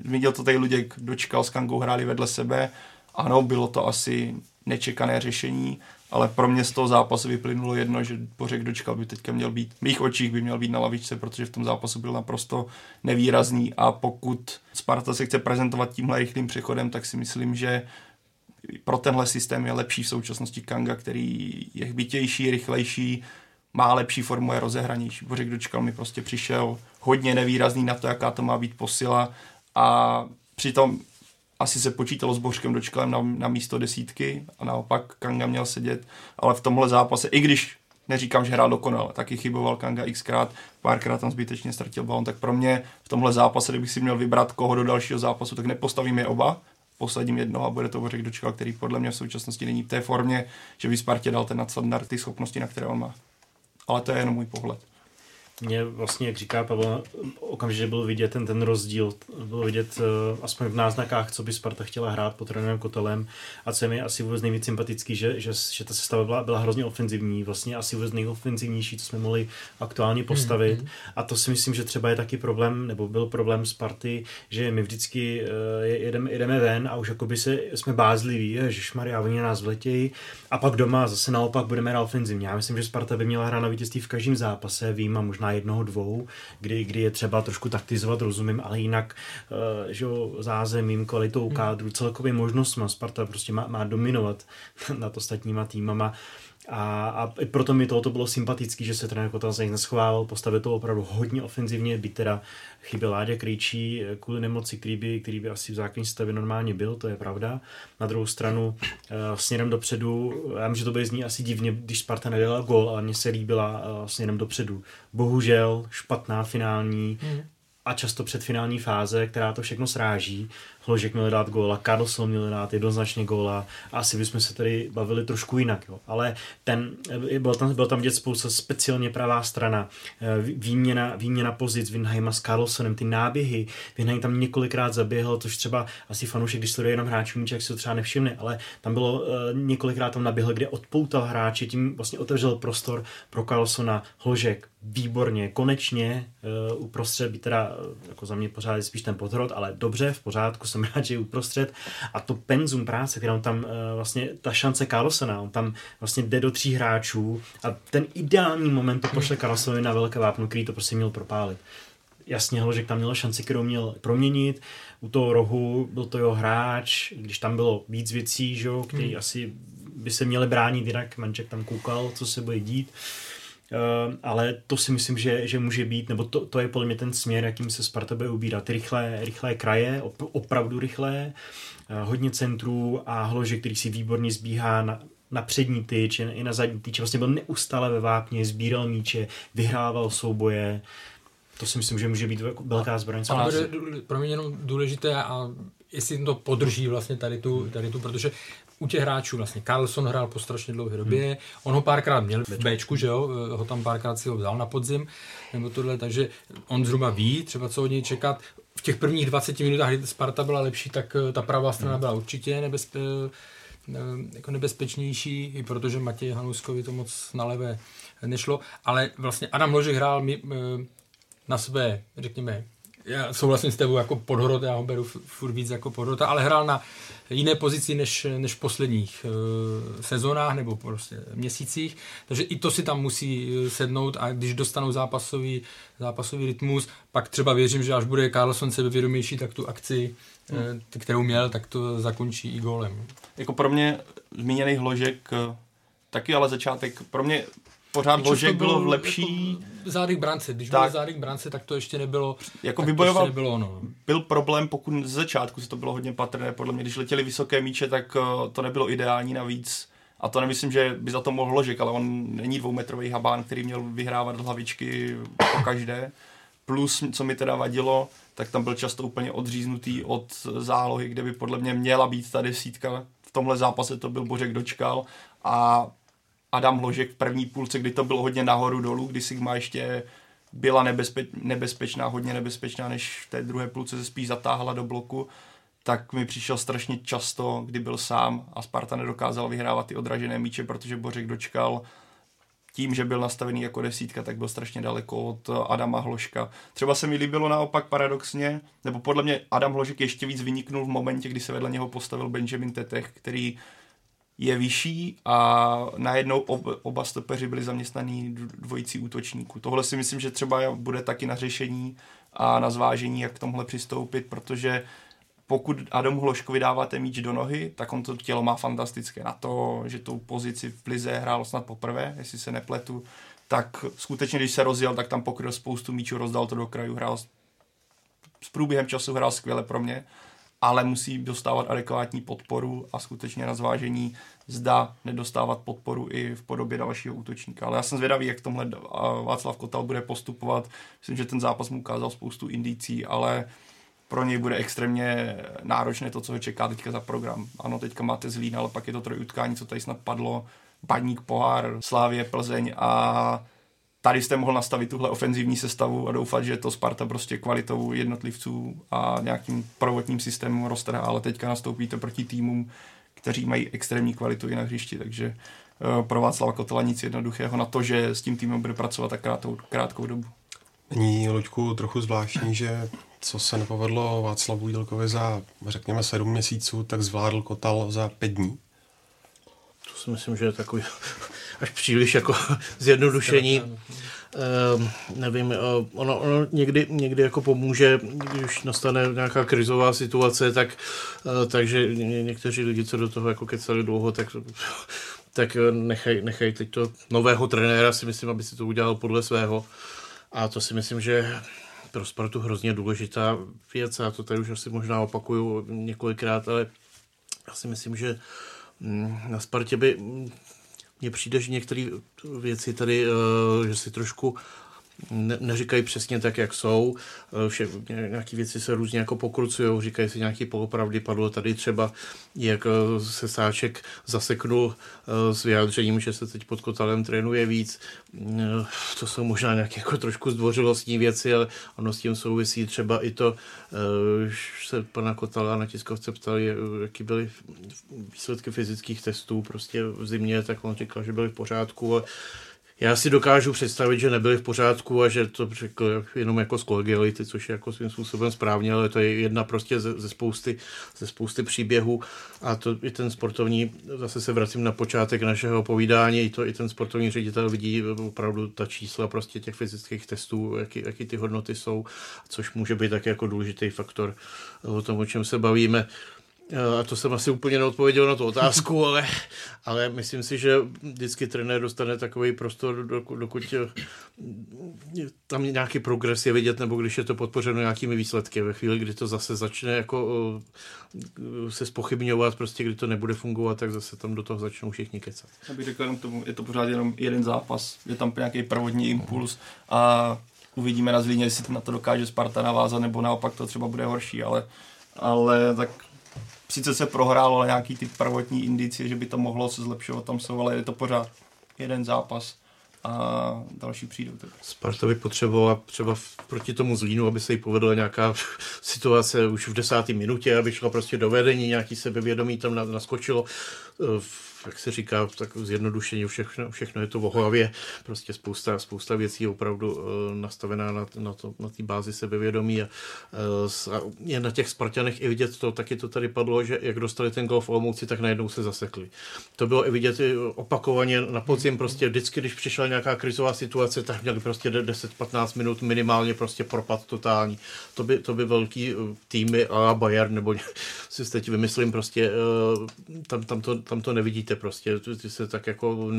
Viděl to tady Luděk, dočkal s Kangou, hráli vedle sebe. Ano, bylo to asi nečekané řešení, ale pro mě z toho zápasu vyplynulo jedno, že Bořek Dočkal by teďka měl být, v mých očích by měl být na lavičce, protože v tom zápasu byl naprosto nevýrazný a pokud Sparta se chce prezentovat tímhle rychlým přechodem, tak si myslím, že pro tenhle systém je lepší v současnosti Kanga, který je hbitější, rychlejší, má lepší formu, je rozehranější. Bořek Dočkal mi prostě přišel hodně nevýrazný na to, jaká to má být posila a přitom asi se počítalo s Bořkem Dočkalem na, na místo desítky a naopak Kanga měl sedět, ale v tomhle zápase, i když neříkám, že hrál dokonale, taky chyboval Kanga xkrát, párkrát tam zbytečně ztratil balon, tak pro mě v tomhle zápase, kdybych si měl vybrat koho do dalšího zápasu, tak nepostavím je oba, posadím jednoho a bude to Bořek Dočkal, který podle mě v současnosti není v té formě, že by Spartě dal ten nadstandard, ty schopnosti, na které on má. Ale to je jenom můj pohled. Mě vlastně, jak říká Pavel, okamžitě byl vidět ten, ten rozdíl, bylo vidět uh, aspoň v náznakách, co by Sparta chtěla hrát pod trenérem Kotelem a co je mi asi vůbec nejvíc sympatický, že, že, že ta sestava byla, byla hrozně ofenzivní, vlastně asi vůbec nejofenzivnější, co jsme mohli aktuálně postavit mm-hmm. a to si myslím, že třeba je taky problém, nebo byl problém Sparty, že my vždycky uh, jedeme, jedeme ven a už jakoby se, jsme bázliví, že Maria, oni nás vletějí a pak doma zase naopak budeme hrát ofenzivně. Já myslím, že Sparta by měla hrát na vítězství v každém zápase, vím a možná jednoho, dvou, kdy, kdy je třeba trošku taktizovat, rozumím, ale jinak, uh, že jo, zázemím, kvalitou hmm. kádru, celkově možnostma Sparta prostě má, má dominovat nad ostatníma týmama. A, a proto mi tohoto bylo sympatický, že se trenér Kotal za nich neschovával, postavil to opravdu hodně ofenzivně, by teda chyběl Láďa Krejčí kvůli nemoci, který by, který by asi v základní stavě normálně byl, to je pravda. Na druhou stranu uh, směrem dopředu, já vím, že to bude zní asi divně, když Sparta nedala gol, ale mně se líbila uh, směrem dopředu. Bohužel špatná finální, hmm a často předfinální fáze, která to všechno sráží. Hložek měl dát góla, Carlson měl dát jednoznačně góla asi bychom se tady bavili trošku jinak. Jo. Ale ten, byl tam, byl tam dět spousta speciálně pravá strana, eh, výměna, výměna pozic Winheima s Carlsonem, ty náběhy, Winheim tam několikrát zaběhl, což třeba asi fanoušek, když sleduje jenom hráčů jak si to třeba nevšimne, ale tam bylo uh, několikrát tam naběhl, kde odpoutal hráče, tím vlastně otevřel prostor pro Carlsona, Hložek, výborně, konečně uprostřed, by teda jako za mě pořád je spíš ten podhrod, ale dobře, v pořádku, jsem rád, že je uprostřed. A to penzum práce, kterou tam uh, vlastně, ta šance Carlsona, on tam vlastně jde do tří hráčů a ten ideální moment to pošle Carlsonovi na velké vápno, který to prostě měl propálit. Jasně, že tam měl šanci, kterou měl proměnit. U toho rohu byl to jeho hráč, když tam bylo víc věcí, že, který hmm. asi by se měli bránit, jinak Manček tam koukal, co se bude dít. Uh, ale to si myslím, že, že může být, nebo to, to je podle mě ten směr, jakým se Sparta bude ubírat. Rychlé, rychlé kraje, op, opravdu rychlé, uh, hodně centrů a hlože, který si výborně zbíhá na, na přední tyč, i na zadní tyč. Vlastně byl neustále ve vápně, sbíral míče, vyhrával souboje. To si myslím, že může být velká zbraň. Ale pro mě jenom důležité a jestli to podrží vlastně tady tu, tady tu protože u těch hráčů vlastně Carlson hrál po strašně dlouhé době, hmm. on ho párkrát měl v Bčku, že jo, ho tam párkrát si ho vzal na podzim, nebo tohle, takže on zhruba ví třeba, co od něj čekat. V těch prvních 20 minutách, kdy Sparta byla lepší, tak eh, ta pravá strana hmm. byla určitě nebezpe, eh, jako nebezpečnější, i protože Matěj Hanuskovi to moc na levé nešlo, ale vlastně Adam Ložek hrál mi, eh, na své, řekněme, já souhlasím s tebou jako podhrot, já ho beru furt víc jako podhrota, ale hrál na jiné pozici než, než v posledních uh, sezónách nebo prostě měsících, takže i to si tam musí eh, sednout a když dostanou zápasový, zápasový rytmus, pak třeba věřím, že až bude Carlson sebevědomější, tak tu akci, hmm. kterou měl, tak to zakončí i gólem. Jako pro mě zmíněný hložek taky ale začátek, pro mě pořád Božek bylo v lepší... Jako zádech brance, když tak, byl zádech brance, tak to ještě nebylo... Jako vybojoval, nebylo ono. byl problém, pokud z začátku se to bylo hodně patrné, podle mě, když letěli vysoké míče, tak uh, to nebylo ideální navíc. A to nemyslím, že by za to mohl Ložek, ale on není dvoumetrový habán, který měl vyhrávat hlavičky po každé. Plus, co mi teda vadilo, tak tam byl často úplně odříznutý od zálohy, kde by podle mě měla být ta desítka. V tomhle zápase to byl Bořek dočkal a Adam Hložek v první půlce, kdy to bylo hodně nahoru dolů, kdy Sigma ještě byla nebezpe- nebezpečná, hodně nebezpečná, než v té druhé půlce se spíš zatáhla do bloku, tak mi přišel strašně často, kdy byl sám a Sparta nedokázal vyhrávat ty odražené míče, protože Bořek dočkal tím, že byl nastavený jako desítka, tak byl strašně daleko od Adama Hloška. Třeba se mi líbilo naopak paradoxně, nebo podle mě Adam Hložek ještě víc vyniknul v momentě, kdy se vedle něho postavil Benjamin Tetech, který je vyšší a najednou ob, oba stopeři byli zaměstnaní dvojicí útočníků. Tohle si myslím, že třeba bude taky na řešení a na zvážení, jak k tomhle přistoupit, protože pokud Adam Hloškovi dáváte míč do nohy, tak on to tělo má fantastické. Na to, že tu pozici v Plize hrál snad poprvé, jestli se nepletu, tak skutečně, když se rozjel, tak tam pokryl spoustu míčů, rozdal to do kraju, hrál s průběhem času hrál skvěle pro mě ale musí dostávat adekvátní podporu a skutečně na zvážení zda nedostávat podporu i v podobě dalšího útočníka. Ale já jsem zvědavý, jak tomhle Václav Kotal bude postupovat. Myslím, že ten zápas mu ukázal spoustu indicí, ale pro něj bude extrémně náročné to, co ho čeká teďka za program. Ano, teďka máte Zlín, ale pak je to trojutkání, co tady snad padlo. Baník, Pohár, Slávě, Plzeň a tady jste mohl nastavit tuhle ofenzivní sestavu a doufat, že to Sparta prostě kvalitou jednotlivců a nějakým prvotním systémem roztrhá, ale teďka nastoupíte proti týmům, kteří mají extrémní kvalitu i na hřišti, takže uh, pro Václava Kotela nic jednoduchého na to, že s tím týmem bude pracovat tak krátkou, krátkou dobu. Není, Luďku, trochu zvláštní, že co se nepovedlo Václavu Jídelkovi za, řekněme, sedm měsíců, tak zvládl Kotal za pět dní? To si myslím, že je takový až příliš jako zjednodušení. Uh, nevím, uh, ono, ono někdy, někdy jako pomůže, když nastane nějaká krizová situace, tak, uh, takže ně, někteří lidi, co do toho jako kecali dlouho, tak tak nechaj, nechaj teď to nového trenéra, si myslím, aby si to udělal podle svého. A to si myslím, že pro Spartu hrozně důležitá věc, a to tady už asi možná opakuju několikrát, ale já si myslím, že mm, na Spartě by mně přijde, že některé věci tady, eh, že si trošku ne, neříkají přesně tak, jak jsou. Eh, vše, nějaké věci se různě jako pokrucují, říkají si nějaké polopravdy. Padlo tady třeba, jak eh, se Sáček zaseknul eh, s vyjádřením, že se teď pod Kotalem trénuje víc. To jsou možná nějaké jako trošku zdvořilostní věci, ale ono s tím souvisí třeba i to, se pana Kotala na tiskovce ptali, jaký byly výsledky fyzických testů prostě v zimě, tak on říkal, že byly v pořádku. Já si dokážu představit, že nebyli v pořádku a že to řekl jenom jako z kolegiality, což je jako svým způsobem správně, ale to je jedna prostě ze, ze, spousty, ze spousty příběhů a to i ten sportovní, zase se vracím na počátek našeho povídání, i to i ten sportovní ředitel vidí opravdu ta čísla prostě těch fyzických testů, jaký, jaký ty hodnoty jsou, což může být také jako důležitý faktor o tom, o čem se bavíme. A to jsem asi úplně neodpověděl na tu otázku, ale, ale myslím si, že vždycky trenér dostane takový prostor, dokud tam nějaký progres je vidět, nebo když je to podpořeno nějakými výsledky. Ve chvíli, kdy to zase začne jako se spochybňovat, prostě kdy to nebude fungovat, tak zase tam do toho začnou všichni kecat. Já bych řekl jenom tomu, je to pořád jenom jeden zápas, je tam nějaký pravodní impuls a uvidíme na Zlíně, jestli na to dokáže Sparta navázat, nebo naopak to třeba bude horší, ale, ale tak sice se prohrálo, ale nějaký ty prvotní indicie, že by to mohlo se zlepšovat, tam jsou, ale je to pořád jeden zápas a další přijdou. Tak. Sparta by potřebovala třeba proti tomu Zlínu, aby se jí povedla nějaká situace už v desáté minutě, aby šla prostě do vedení, nějaký sebevědomí tam naskočilo jak se říká, tak zjednodušení, všechno, všechno je to v hlavě, prostě spousta, spousta věcí je opravdu uh, nastavená na, na, to, na té bázi sebevědomí a, uh, a je na těch Spartanech i vidět to, taky to tady padlo, že jak dostali ten gol v Olomouci, tak najednou se zasekli. To bylo i vidět opakovaně na podzim, prostě vždycky, když přišla nějaká krizová situace, tak měli prostě 10-15 minut minimálně prostě propad totální. To by, to by velký týmy a Bayern, nebo si teď vymyslím, prostě tam, tam, to, tam to nevidíte prostě, ty se tak jako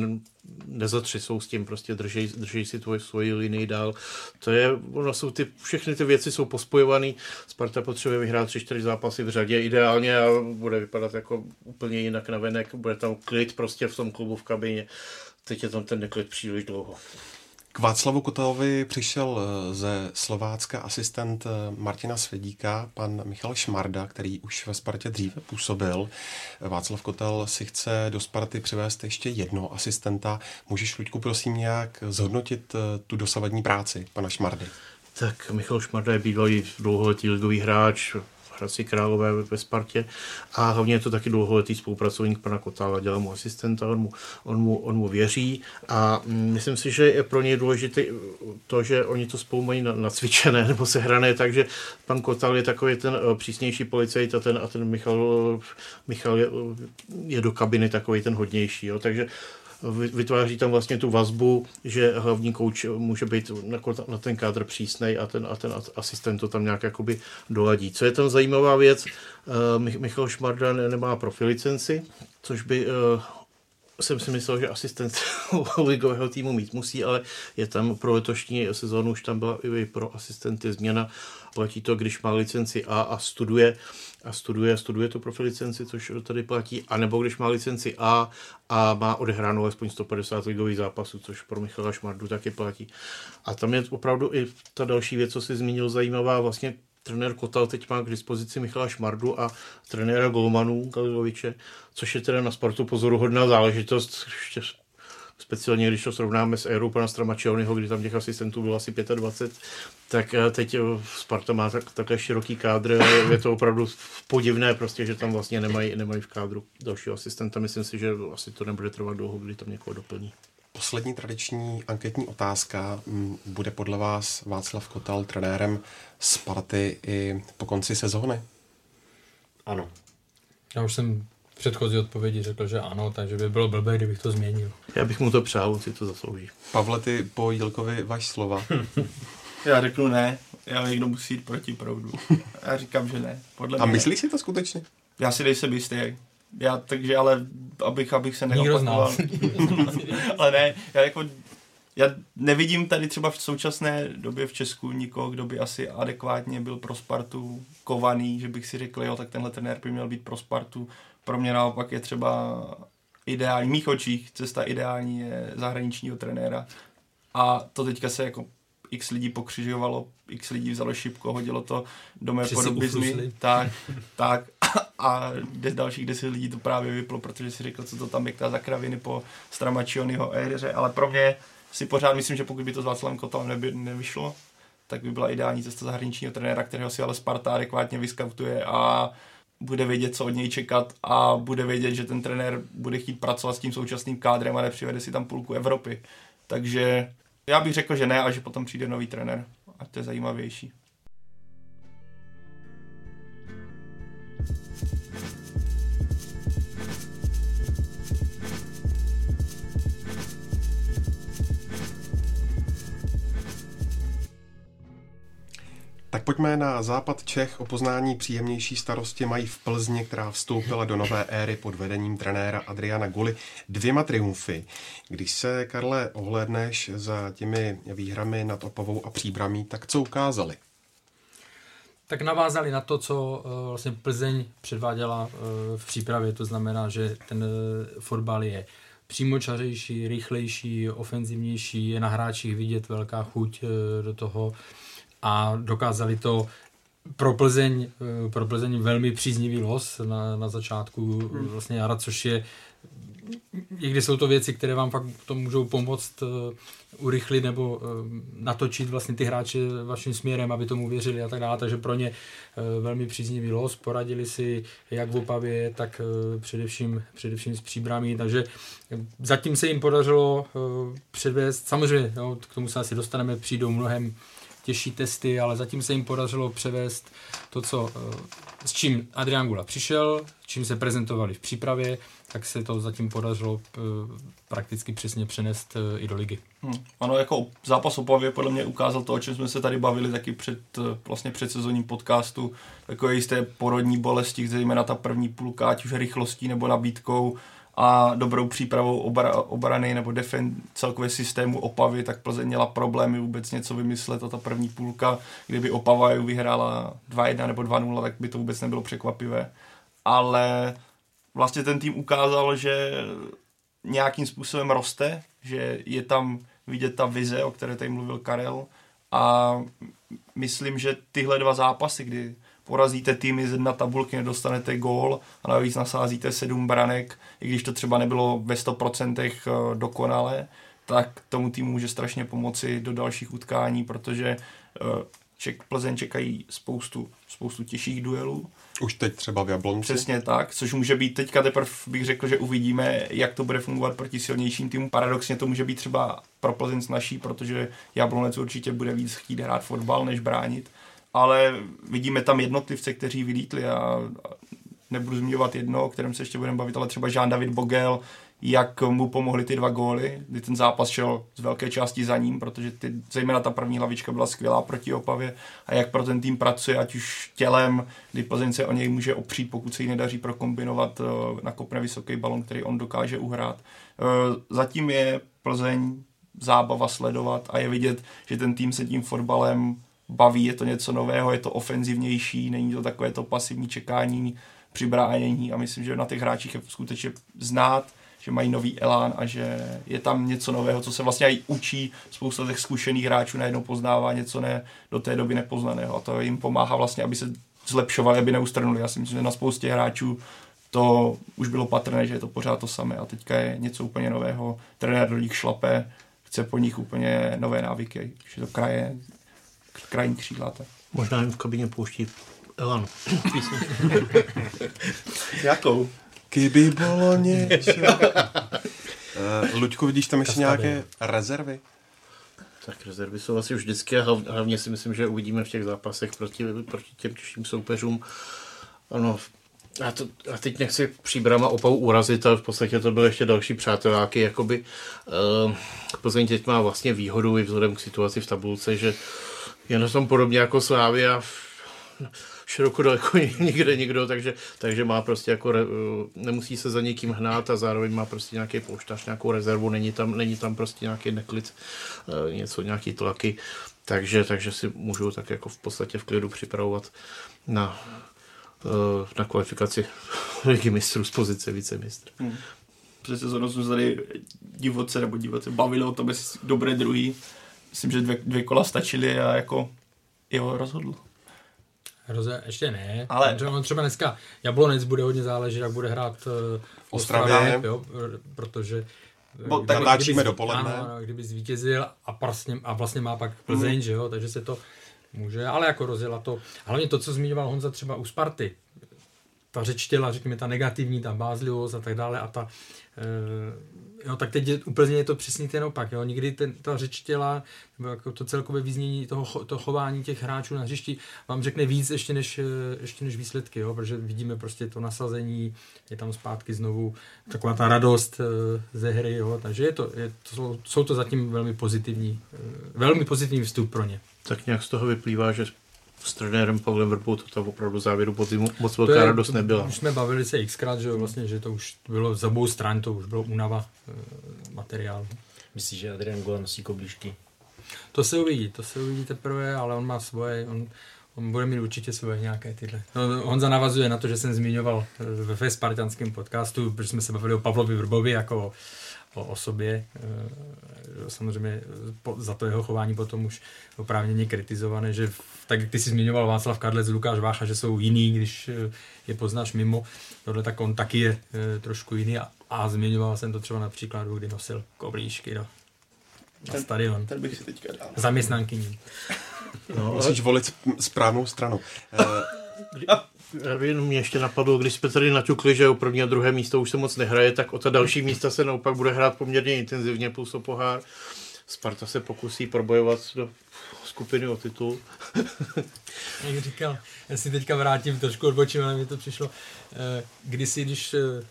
nezatřesou s tím, prostě drží, drží si tvoji, svoji linii dál. To je, ono jsou ty, všechny ty věci jsou pospojované. Sparta potřebuje vyhrát 3-4 zápasy v řadě ideálně a bude vypadat jako úplně jinak na venek, bude tam klid prostě v tom klubu v kabině. Teď je tam ten neklid příliš dlouho. K Václavu Kotelovi přišel eh, ze Slovácka asistent eh, Martina Svědíka, pan Michal Šmarda, který už ve Spartě dříve působil. Václav Kotel si chce do Sparty přivést ještě jednoho asistenta. Můžeš, Luďku, prosím nějak zhodnotit eh, tu dosavadní práci pana Šmardy? Tak Michal Šmarda je bývalý dlouholetý ligový hráč, Hradci Králové ve Spartě. A hlavně je to taky dlouholetý spolupracovník pana Kotála, dělá mu asistenta, on mu, on mu, on mu věří. A mm, myslím si, že je pro něj důležité to, že oni to spolu mají nacvičené nebo sehrané, takže pan Kotal je takový ten eh, přísnější policajt a ten, a ten Michal, Michal je, je do kabiny takový ten hodnější, jo, takže vytváří tam vlastně tu vazbu, že hlavní kouč může být na ten kádr přísnej a ten, a ten asistent to tam nějak jakoby doladí. Co je tam zajímavá věc, uh, Michal Šmarda nemá profilicenci, což by uh, jsem si myslel, že asistent ligového týmu mít musí, ale je tam pro letošní sezónu, už tam byla i pro asistenty změna. Platí to, když má licenci A a studuje, a studuje, studuje tu profil licenci, což tady platí, anebo když má licenci A a má odehráno alespoň 150 ligových zápasů, což pro Michala Šmardu taky platí. A tam je opravdu i ta další věc, co si zmínil, zajímavá, vlastně trenér Kotal teď má k dispozici Michala Šmardu a trenéra Golmanů Galiloviče, což je teda na sportu pozoruhodná záležitost, speciálně když to srovnáme s érou pana Stramačionyho, kdy tam těch asistentů bylo asi 25, tak eh, teď eh, Sparta má tak, takhle široký kádr, je to opravdu podivné prostě, že tam vlastně nemají, nemají v kádru dalšího asistenta. Myslím si, že asi to nebude trvat dlouho, kdy tam někoho doplní. Poslední tradiční anketní otázka. Mm, bude podle vás Václav Kotal trenérem Sparty i po konci sezóny? Ano. Já už jsem předchozí odpovědi řekl, že ano, takže by bylo blbé, kdybych to změnil. Já bych mu to přál, si to zaslouží. Pavle, ty po Jílkovi vaš slova. Já řeknu ne, já někdo musí jít proti proudu. Já říkám, že ne. Podle A mě myslíš si to skutečně? Já si nejsem jistý. Já, takže ale, abych, abych se neopakoval. ale ne, já jako, já nevidím tady třeba v současné době v Česku nikoho, kdo by asi adekvátně byl pro Spartu kovaný, že bych si řekl, jo, tak tenhle trenér by měl být pro Spartu. Pro mě naopak je třeba ideální, v mých očích cesta ideální je zahraničního trenéra. A to teďka se jako x lidí pokřižovalo, x lidí vzalo šipko, hodilo to do mé podobizny. uflusli. Tak, tak. A des, dalších deset lidí to právě vyplo, protože si řekl, co to tam je za kraviny po Stramačionyho éře. Ale pro mě si pořád myslím, že pokud by to s Václavem Kotalem neby, nevyšlo, tak by byla ideální cesta zahraničního trenéra, kterého si ale Sparta adekvátně vyskautuje a bude vědět, co od něj čekat a bude vědět, že ten trenér bude chtít pracovat s tím současným kádrem a nepřivede si tam půlku Evropy. Takže já bych řekl, že ne a že potom přijde nový trenér. A to je zajímavější. Tak pojďme na západ Čech. O poznání příjemnější starosti mají v Plzni, která vstoupila do nové éry pod vedením trenéra Adriana Guli dvěma triumfy. Když se, Karle, ohlédneš za těmi výhrami nad Opavou a Příbramí, tak co ukázali? Tak navázali na to, co eh, vlastně Plzeň předváděla eh, v přípravě, to znamená, že ten eh, fotbal je přímočařejší, rychlejší, ofenzivnější, je na hráčích vidět velká chuť do toho a dokázali to pro Plzeň, pro Plzeň velmi příznivý los na, na začátku vlastně jara, což je někdy jsou to věci, které vám fakt to můžou pomoct uh, urychlit nebo uh, natočit vlastně ty hráče vaším směrem, aby tomu věřili a tak dále, takže pro ně uh, velmi příznivý los, poradili si jak v Opavě, tak uh, především, především s příbramí, takže zatím se jim podařilo uh, předvést, samozřejmě no, k tomu se asi dostaneme, přijdou mnohem těžší testy, ale zatím se jim podařilo převést to, co, s čím Adrian Gula přišel, čím se prezentovali v přípravě, tak se to zatím podařilo prakticky přesně přenést i do ligy. Hmm. Ano, jako zápas Opavě podle mě ukázal to, o čem jsme se tady bavili taky před, vlastně před sezónním podcastu, takové jisté porodní bolesti, zejména ta první půlka, ať už rychlostí nebo nabídkou, a dobrou přípravou obra, obrany nebo defen, celkově systému Opavy, tak Plzeň měla problémy vůbec něco vymyslet a ta první půlka, kdyby Opava ju vyhrála 2-1 nebo 2-0, tak by to vůbec nebylo překvapivé. Ale vlastně ten tým ukázal, že nějakým způsobem roste, že je tam vidět ta vize, o které tady mluvil Karel a myslím, že tyhle dva zápasy, kdy porazíte týmy z jedna tabulky, nedostanete gól a navíc nasázíte sedm branek, i když to třeba nebylo ve 100% dokonale, tak tomu týmu může strašně pomoci do dalších utkání, protože Ček, Plzeň čekají spoustu, spoustu těžších duelů. Už teď třeba v Jablonci. Přesně tak, což může být teďka teprve bych řekl, že uvidíme, jak to bude fungovat proti silnějším týmům. Paradoxně to může být třeba pro Plzeň snažší, protože Jablonec určitě bude víc chtít hrát fotbal, než bránit ale vidíme tam jednotlivce, kteří vylítli a nebudu zmiňovat jedno, o kterém se ještě budeme bavit, ale třeba Jean-David Bogel, jak mu pomohly ty dva góly, kdy ten zápas šel z velké části za ním, protože ty, zejména ta první hlavička byla skvělá proti Opavě a jak pro ten tým pracuje, ať už tělem, kdy Plzeň se o něj může opřít, pokud se jí nedaří prokombinovat, eh, nakopne vysoký balon, který on dokáže uhrát. Eh, zatím je Plzeň zábava sledovat a je vidět, že ten tým se tím fotbalem baví, je to něco nového, je to ofenzivnější, není to takové to pasivní čekání při bránění a myslím, že na těch hráčích je skutečně znát, že mají nový elán a že je tam něco nového, co se vlastně i učí spousta těch zkušených hráčů najednou poznává něco ne, do té doby nepoznaného a to jim pomáhá vlastně, aby se zlepšovali, aby neustrnuli. Já si myslím, že na spoustě hráčů to už bylo patrné, že je to pořád to samé a teďka je něco úplně nového. Trenér do nich šlape, chce po nich úplně nové návyky, že to kraje krajní křídláte. Možná jim v kabině pouští Elan. Jakou? Kdyby bylo něco. uh, Luďku, vidíš tam ještě nějaké rezervy? Tak rezervy jsou asi už vždycky a hlavně si myslím, že uvidíme v těch zápasech proti, proti těm těžším soupeřům. Ano, A, to, a teď nechci příbrama opau urazit, ale v podstatě to byly ještě další přáteláky. Jakoby, uh, Plzeň teď má vlastně výhodu i vzhledem k situaci v tabulce, že je na tom podobně jako Slávia široko daleko nikde nikdo, takže, takže má prostě jako, re, nemusí se za někým hnát a zároveň má prostě nějaký pouštař, nějakou rezervu, není tam, není tam prostě nějaký neklid, uh, něco, nějaký tlaky, takže, takže si můžu tak jako v podstatě v klidu připravovat na Eh, na kvalifikaci ligy mistrů z pozice vicemistr. Hmm. Přes sezónu jsme tady divoce nebo divoce bavili o tom, jestli dobré druhý. Myslím, že dvě, dvě kola stačily a jako jeho rozhodl. Roze, ještě ne, ale on třeba dneska Jablonec bude hodně záležet, jak bude hrát eh, v Ostravě, jo, protože Bo, tak natáčíme dopoledne. Ano, kdyby zvítězil a, vlastně, a vlastně má pak Plzeň, mm. že jo, takže se to Může, ale jako rozjela to. Hlavně to, co zmiňoval Honza třeba u Sparty. Ta řeč těla, řekněme, ta negativní, ta bázlivost a tak dále a ta, jo, tak teď je, úplně je to přesně ten opak, jo. Nikdy ten, ta řeč těla, nebo jako to celkové význění toho, to chování těch hráčů na hřišti vám řekne víc ještě než, eh, ještě než výsledky, jo, protože vidíme prostě to nasazení, je tam zpátky znovu taková ta radost e, ze hry, jo, takže je to, je, to jsou, to zatím velmi pozitivní, velmi pozitivní vstup pro ně tak nějak z toho vyplývá, že s trenérem Pavlem Vrpou to tam opravdu závěru podzimu moc velká je, radost nebyla. Už jsme bavili se xkrát, že vlastně, že to už bylo za obou stran, to už bylo únava e, materiálu. Myslíš, že Adrian Gola nosí koblížky? To se uvidí, to se uvidí teprve, ale on má svoje, on, on bude mít určitě svoje nějaké tyhle. No, Honza navazuje na to, že jsem zmiňoval ve, ve spartanském podcastu, protože jsme se bavili o Pavlovi Vrbovi jako o osobě. E, samozřejmě za to jeho chování potom už oprávněně kritizované, že tak jak ty jsi zmiňoval Václav Kadlec, Lukáš Vácha, že jsou jiný, když e, je poznáš mimo, tohle tak on taky je e, trošku jiný a, a zmiňoval jsem to třeba například, kdy nosil koblížky do, na ten, stadion. Ten bych si teďka dal. Zaměstnankyní. No, Musíš volit správnou stranu. Jenom mě ještě napadlo, když jsme tady naťukli, že o první a druhé místo už se moc nehraje, tak o ta další místa se naopak bude hrát poměrně intenzivně plus o pohár. Sparta se pokusí probojovat do skupiny o titul. Jak říkal, já si teďka vrátím, trošku odbočím, ale mi to přišlo. Eh, kdysi, když eh,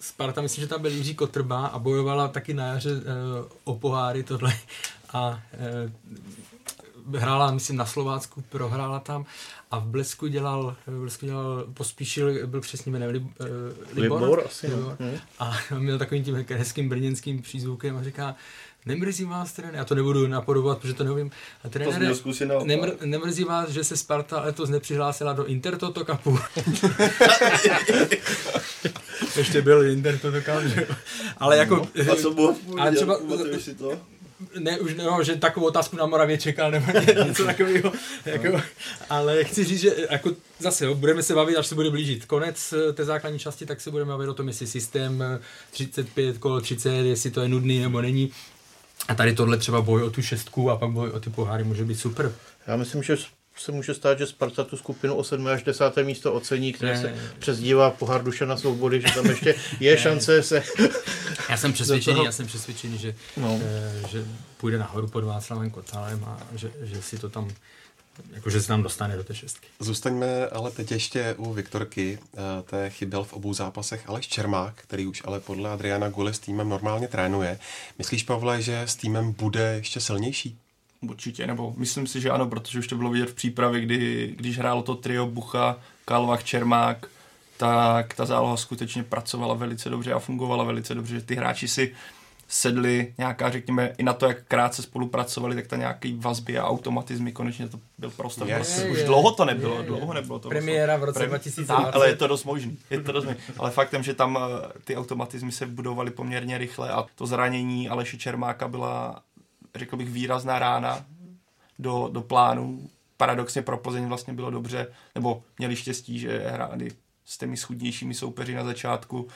Sparta, myslím, že tam byl Jiří Kotrba a bojovala taky na jaře eh, o poháry tohle a hrála, myslím, na Slovácku, prohrála tam a v Blesku dělal, v Blesku dělal pospíšil, byl přesně jmenuje Lib, uh, Libor, Libor, asi. Libor. No. A měl takovým tím hezkým brněnským přízvukem a říká, nemrzí vás trenér, já to nebudu napodobovat, protože to nevím. A trenér, nemr, nemrzí vás, že se Sparta letos nepřihlásila do Intertoto Cupu. Ještě byl Intertoto Cup? Ale jako... No, a co bylo ale třeba, si to? Ne, už no, že takovou otázku na Moravě čekal, nebo něco takového. Jako, ale chci říct, že jako zase, jo, budeme se bavit, až se bude blížit konec eh, té základní části, tak se budeme bavit o tom, jestli systém 35 kolo 30, jestli to je nudný nebo není. A tady tohle třeba boj o tu šestku a pak boj o ty poháry může být super. Já myslím, že se může stát, že Sparta tu skupinu o 7. až 10. místo ocení, které se přezdívá pohár na Svobody, že tam ještě je šance se... Já jsem přesvědčený, toho... já jsem přesvědčený, že, no. e, že půjde nahoru pod Václavem Kotalem a že, že si to tam jakože se tam dostane do té šestky. Zůstaňme ale teď ještě u Viktorky. Eh, té chyběl v obou zápasech Aleš Čermák, který už ale podle Adriana Gule s týmem normálně trénuje. Myslíš, Pavle, že s týmem bude ještě silnější? Určitě, nebo myslím si, že ano, protože už to bylo vidět v přípravě, kdy, když hrálo to trio Bucha, Kalvach, Čermák, tak ta záloha skutečně pracovala velice dobře a fungovala velice dobře, že ty hráči si sedli nějaká, řekněme, i na to, jak krátce spolupracovali, tak ta nějaký vazby a automatizmy, konečně to byl prostě. Yes. Je, už je, dlouho to nebylo, je, dlouho nebylo to. Premiéra v roce Premi- 2020. Ale je to dost možný, je to dost možný. Ale faktem, že tam eh, ty automatizmy se budovaly poměrně rychle a to zranění Aleši Čermáka byla řekl bych, výrazná rána do, do plánu. Paradoxně pro Plzeň vlastně bylo dobře, nebo měli štěstí, že hráli s těmi schudnějšími soupeři na začátku,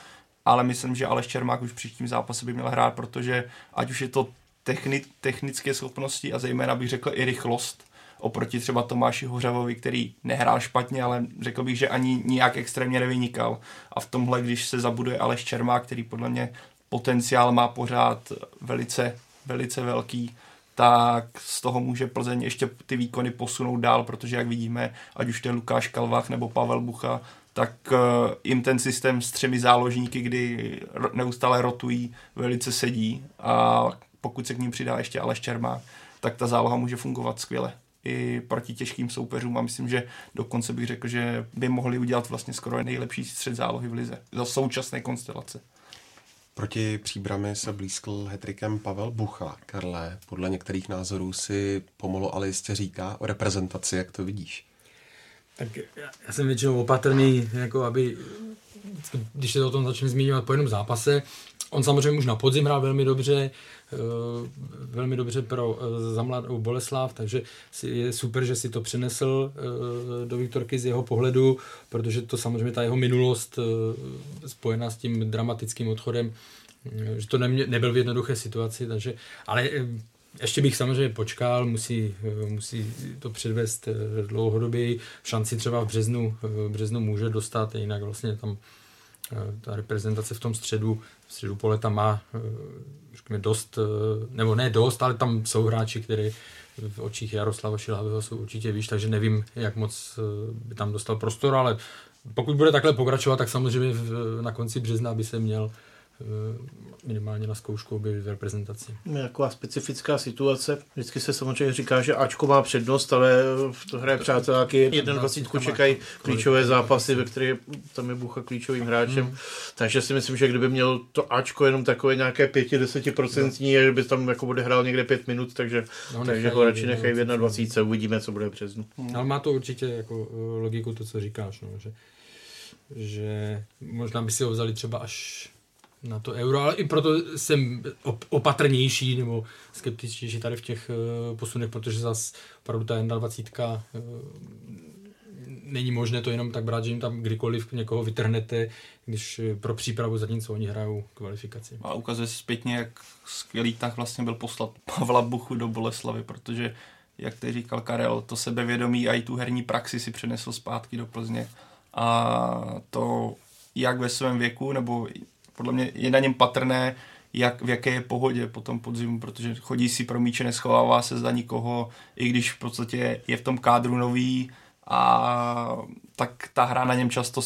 ale myslím, že Aleš Čermák už v příštím zápase by měl hrát, protože ať už je to techni, technické schopnosti a zejména bych řekl i rychlost, oproti třeba Tomáši Hořavovi, který nehrál špatně, ale řekl bych, že ani nijak extrémně nevynikal. A v tomhle, když se zabuduje Aleš Čermák, který podle mě potenciál má pořád velice velice velký, tak z toho může Plzeň ještě ty výkony posunout dál, protože jak vidíme, ať už to je Lukáš Kalvach nebo Pavel Bucha, tak uh, jim ten systém s třemi záložníky, kdy neustále rotují, velice sedí a pokud se k ním přidá ještě Aleš Čermák, tak ta záloha může fungovat skvěle i proti těžkým soupeřům a myslím, že dokonce bych řekl, že by mohli udělat vlastně skoro nejlepší střed zálohy v lize za současné konstelace. Proti příbrami se blízkl hetrikem Pavel Bucha. Karle, podle některých názorů si pomalu ale jistě říká o reprezentaci, jak to vidíš? Tak já jsem většinou opatrný, jako aby, když se o tom začne zmiňovat po jednom zápase, on samozřejmě už na podzim hrál velmi dobře, eh, velmi dobře pro eh, za mladou Boleslav, takže je super, že si to přenesl eh, do Viktorky z jeho pohledu, protože to samozřejmě ta jeho minulost spojená s tím dramatickým odchodem, že to nebyl v jednoduché situaci, takže, ale ještě bych samozřejmě počkal, musí, musí to předvést dlouhodobě. Šanci třeba v březnu, v březnu může dostat, jinak vlastně tam ta reprezentace v tom středu, v středu pole tam má řekněme, dost, nebo ne dost, ale tam jsou hráči, kteří v očích Jaroslava Šilhavého jsou určitě výš, takže nevím, jak moc by tam dostal prostor, ale pokud bude takhle pokračovat, tak samozřejmě na konci března by se měl Eh, minimálně na zkoušku objevit v reprezentaci. Taková specifická situace. Vždycky se samozřejmě říká, že Ačko má přednost, ale v to hraje přáteláky 21 čekají klíčové zápasy, ve kterých tam je Bucha klíčovým hráčem. Hmm. Takže si myslím, že kdyby měl to Ačko jenom takové nějaké 5-10%, no. že by tam jako bude hrál někde 5 minut, takže, no, takže ho radši nechají v 21. Uvidíme, co bude v březnu. Hmm. Ale má to určitě jako eh, logiku to, co říkáš, no, že, že možná by si ho vzali třeba až na to euro, ale i proto jsem opatrnější nebo skeptičtější tady v těch uh, posunech, protože zase opravdu ta 21 uh, není možné to jenom tak brát, že jim tam kdykoliv někoho vytrhnete, když eh, pro přípravu zatímco oni hrajou kvalifikaci. A ukazuje se zpětně, jak skvělý tak vlastně byl poslat Pavla Buchu do Boleslavy, protože jak teď říkal Karel, to sebevědomí a i tu herní praxi si přenesl zpátky do Plzně. A to jak ve svém věku, nebo podle mě je na něm patrné, jak, v jaké je pohodě po tom podzimu, protože chodí si pro míče, neschovává se za nikoho, i když v podstatě je v tom kádru nový a tak ta hra na něm často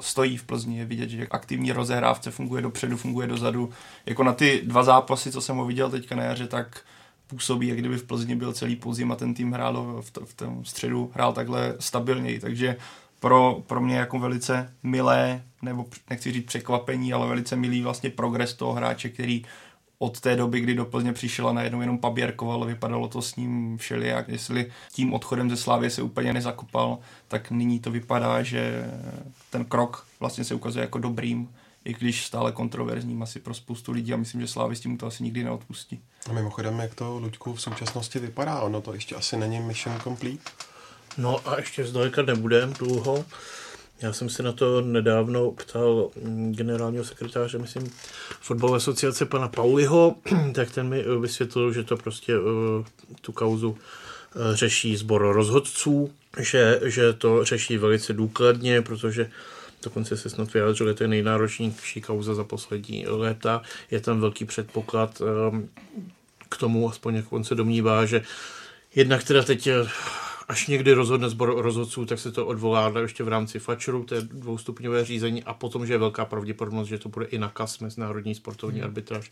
stojí v Plzni. Je vidět, že aktivní rozehrávce funguje dopředu, funguje dozadu. Jako na ty dva zápasy, co jsem ho viděl teďka na jaře, tak působí, jak kdyby v Plzni byl celý podzim a ten tým hrál v, v tom středu, hrál takhle stabilněji. Takže pro, pro mě jako velice milé, nebo nechci říct překvapení, ale velice milý vlastně progres toho hráče, který od té doby, kdy do Plzně přišel a najednou jenom paběrkoval, vypadalo to s ním všelijak, jestli tím odchodem ze Slávy se úplně nezakopal, tak nyní to vypadá, že ten krok vlastně se ukazuje jako dobrým, i když stále kontroverzním asi pro spoustu lidí a myslím, že Slávy s tím to asi nikdy neodpustí. A mimochodem, jak to Luďku v současnosti vypadá, ono to ještě asi není mission complete? No a ještě zdaleka nebudem dlouho. Já jsem se na to nedávno ptal generálního sekretáře, myslím, fotbalové asociace pana Pauliho, tak ten mi vysvětlil, že to prostě eh, tu kauzu eh, řeší sbor rozhodců, že, že to řeší velice důkladně, protože dokonce se snad vyjádřil, že to je nejnáročnější kauza za poslední léta. Je tam velký předpoklad eh, k tomu, aspoň jak on se domnívá, že jednak teda teď až někdy rozhodne zbor rozhodců, tak se to odvolá ještě v rámci FAČRu, to je dvoustupňové řízení a potom, že je velká pravděpodobnost, že to bude i na KAS, Mezinárodní sportovní hmm. arbitráž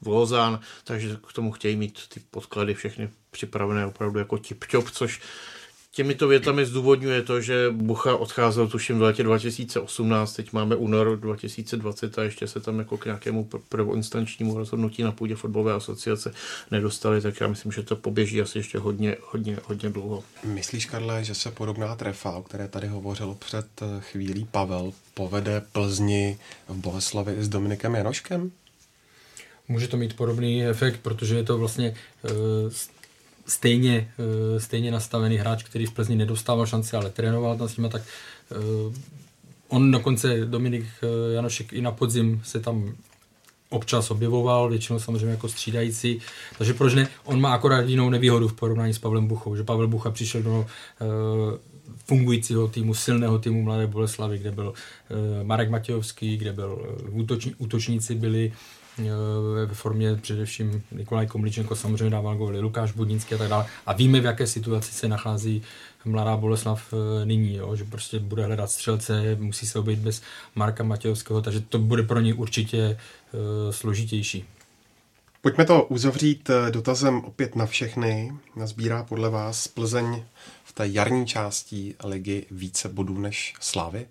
v Lozán, takže k tomu chtějí mít ty podklady všechny připravené opravdu jako tip-top, což těmito větami zdůvodňuje to, že Bucha odcházel tuším v letě 2018, teď máme únor 2020 a ještě se tam jako k nějakému prvoinstančnímu rozhodnutí na půdě fotbalové asociace nedostali, tak já myslím, že to poběží asi ještě hodně, hodně, hodně dlouho. Myslíš, Karle, že se podobná trefa, o které tady hovořil před chvílí Pavel, povede Plzni v Boleslavi s Dominikem Janoškem? Může to mít podobný efekt, protože je to vlastně uh, stejně, eh, stejně nastavený hráč, který v Plzni nedostával šanci, ale trénoval tam s nimi, tak eh, on dokonce, Dominik eh, Janošek, i na podzim se tam občas objevoval, většinou samozřejmě jako střídající, takže proč ne? On má akorát jinou nevýhodu v porovnání s Pavlem Buchou, že Pavel Bucha přišel do fungujícího týmu, silného týmu Mladé Boleslavy, kde byl Marek Matějovský, kde byl útoční, útočníci byli ve formě především Nikolaj Komličenko samozřejmě dával góly, Lukáš Budnický a tak dále. A víme, v jaké situaci se nachází mladá Boleslav nyní, jo? že prostě bude hledat střelce, musí se obejít bez Marka Matějovského, takže to bude pro ně určitě složitější. Pojďme to uzavřít dotazem opět na všechny. Nazbírá podle vás Plzeň v té jarní části ligy více bodů než Slávy?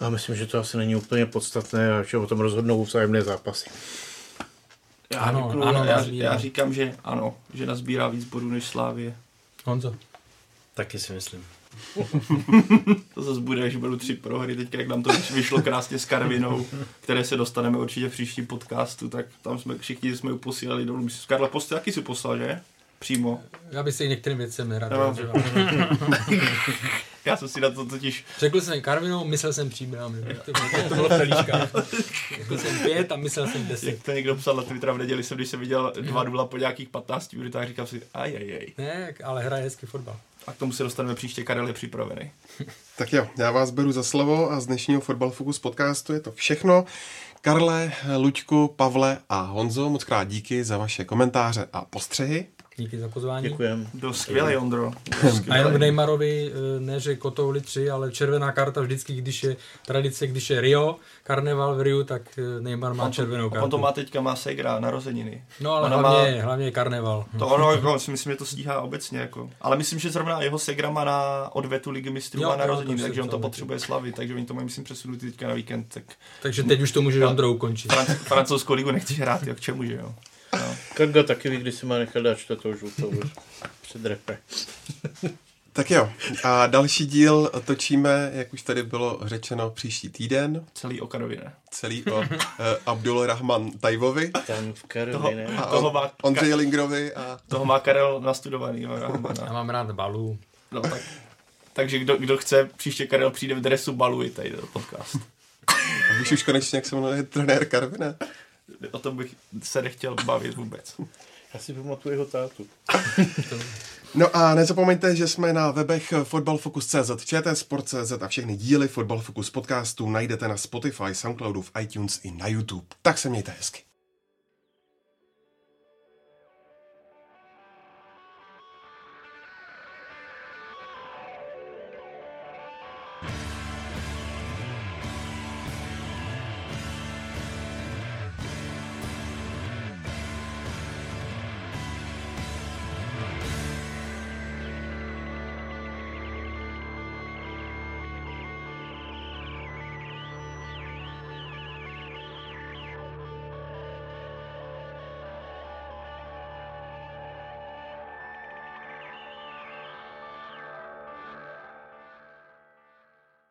Já myslím, že to asi není úplně podstatné a že o tom rozhodnou vzájemné zápasy. Já, ano, řeknu, ano, já, já říkám, že ano, že nazbírá víc bodů než Slávě. Honzo. Taky si myslím. to zase bude, až budou tři prohry, teď jak nám to vyšlo krásně s Karvinou, které se dostaneme určitě v příštím podcastu, tak tam jsme všichni jsme ju posílali dolů. Myslím, Karla Poste taky si poslal, že? Přímo. Já bych si některým věcem nerad. No. Já jsem si na to totiž... Řekl jsem Karvinou, myslel jsem příbram. To, to bylo pelíška. Řekl jsem pět a myslel jsem deset. Jak to někdo psal na Twitter v neděli, jsem, když jsem viděl dva dula po nějakých 15 minutách, říkal si, aj, aj, aj. Ne, ale hraje hezký fotbal. A k tomu se dostaneme příště, Karel je připravený. tak jo, já vás beru za slovo a z dnešního Fotbal Focus podcastu je to všechno. Karle, Luďku, Pavle a Honzo, moc krát díky za vaše komentáře a postřehy. Díky za pozvání. Děkujem. Do skvělé, Ondro. A jenom k Neymarovi, eh, ne že kotouli tři, ale červená karta vždycky, když je tradice, když je Rio, karneval v Riu, tak eh, Neymar má on to, červenou kartu. On to má teďka, má Segra, narozeniny. No ale hlavně, má, hlavně karneval. To ono, jako, si myslím, že to stíhá obecně. Jako. Ale myslím, že zrovna jeho Segra má na odvetu ligy mistrů má narozeniny, takže on to potřebuje slavit, takže oni to mají, myslím, přesunout teďka na víkend. Tak... Takže teď už to může Ondro ukončit. Franc- francouzskou ligu nechci hrát, jo, k čemu, že jo. No. Kanga taky ví, kdy si má nechat dát čtvrtou žlutou před repre. Tak jo, a další díl točíme, jak už tady bylo řečeno, příští týden. Celý o Karviné. Celý o uh, Abdul Rahman Tajvovi. Ten v Karviné. Toho, a toho má, Ondřej Lingrovi. A... Toho má Karel nastudovaný. Jo, Já mám rád balu. No, tak, takže kdo, kdo chce, příště Karel přijde v dresu balu i tady do podcast. A víš už konečně, jak se jmenuje trenér Karviné? O tom bych se nechtěl bavit vůbec. Já si pamatuju jeho tátu. No a nezapomeňte, že jsme na webech fotbalfocus.cz, ČT Sport.cz a všechny díly Fotbal Focus podcastu najdete na Spotify, Soundcloudu, v iTunes i na YouTube. Tak se mějte hezky.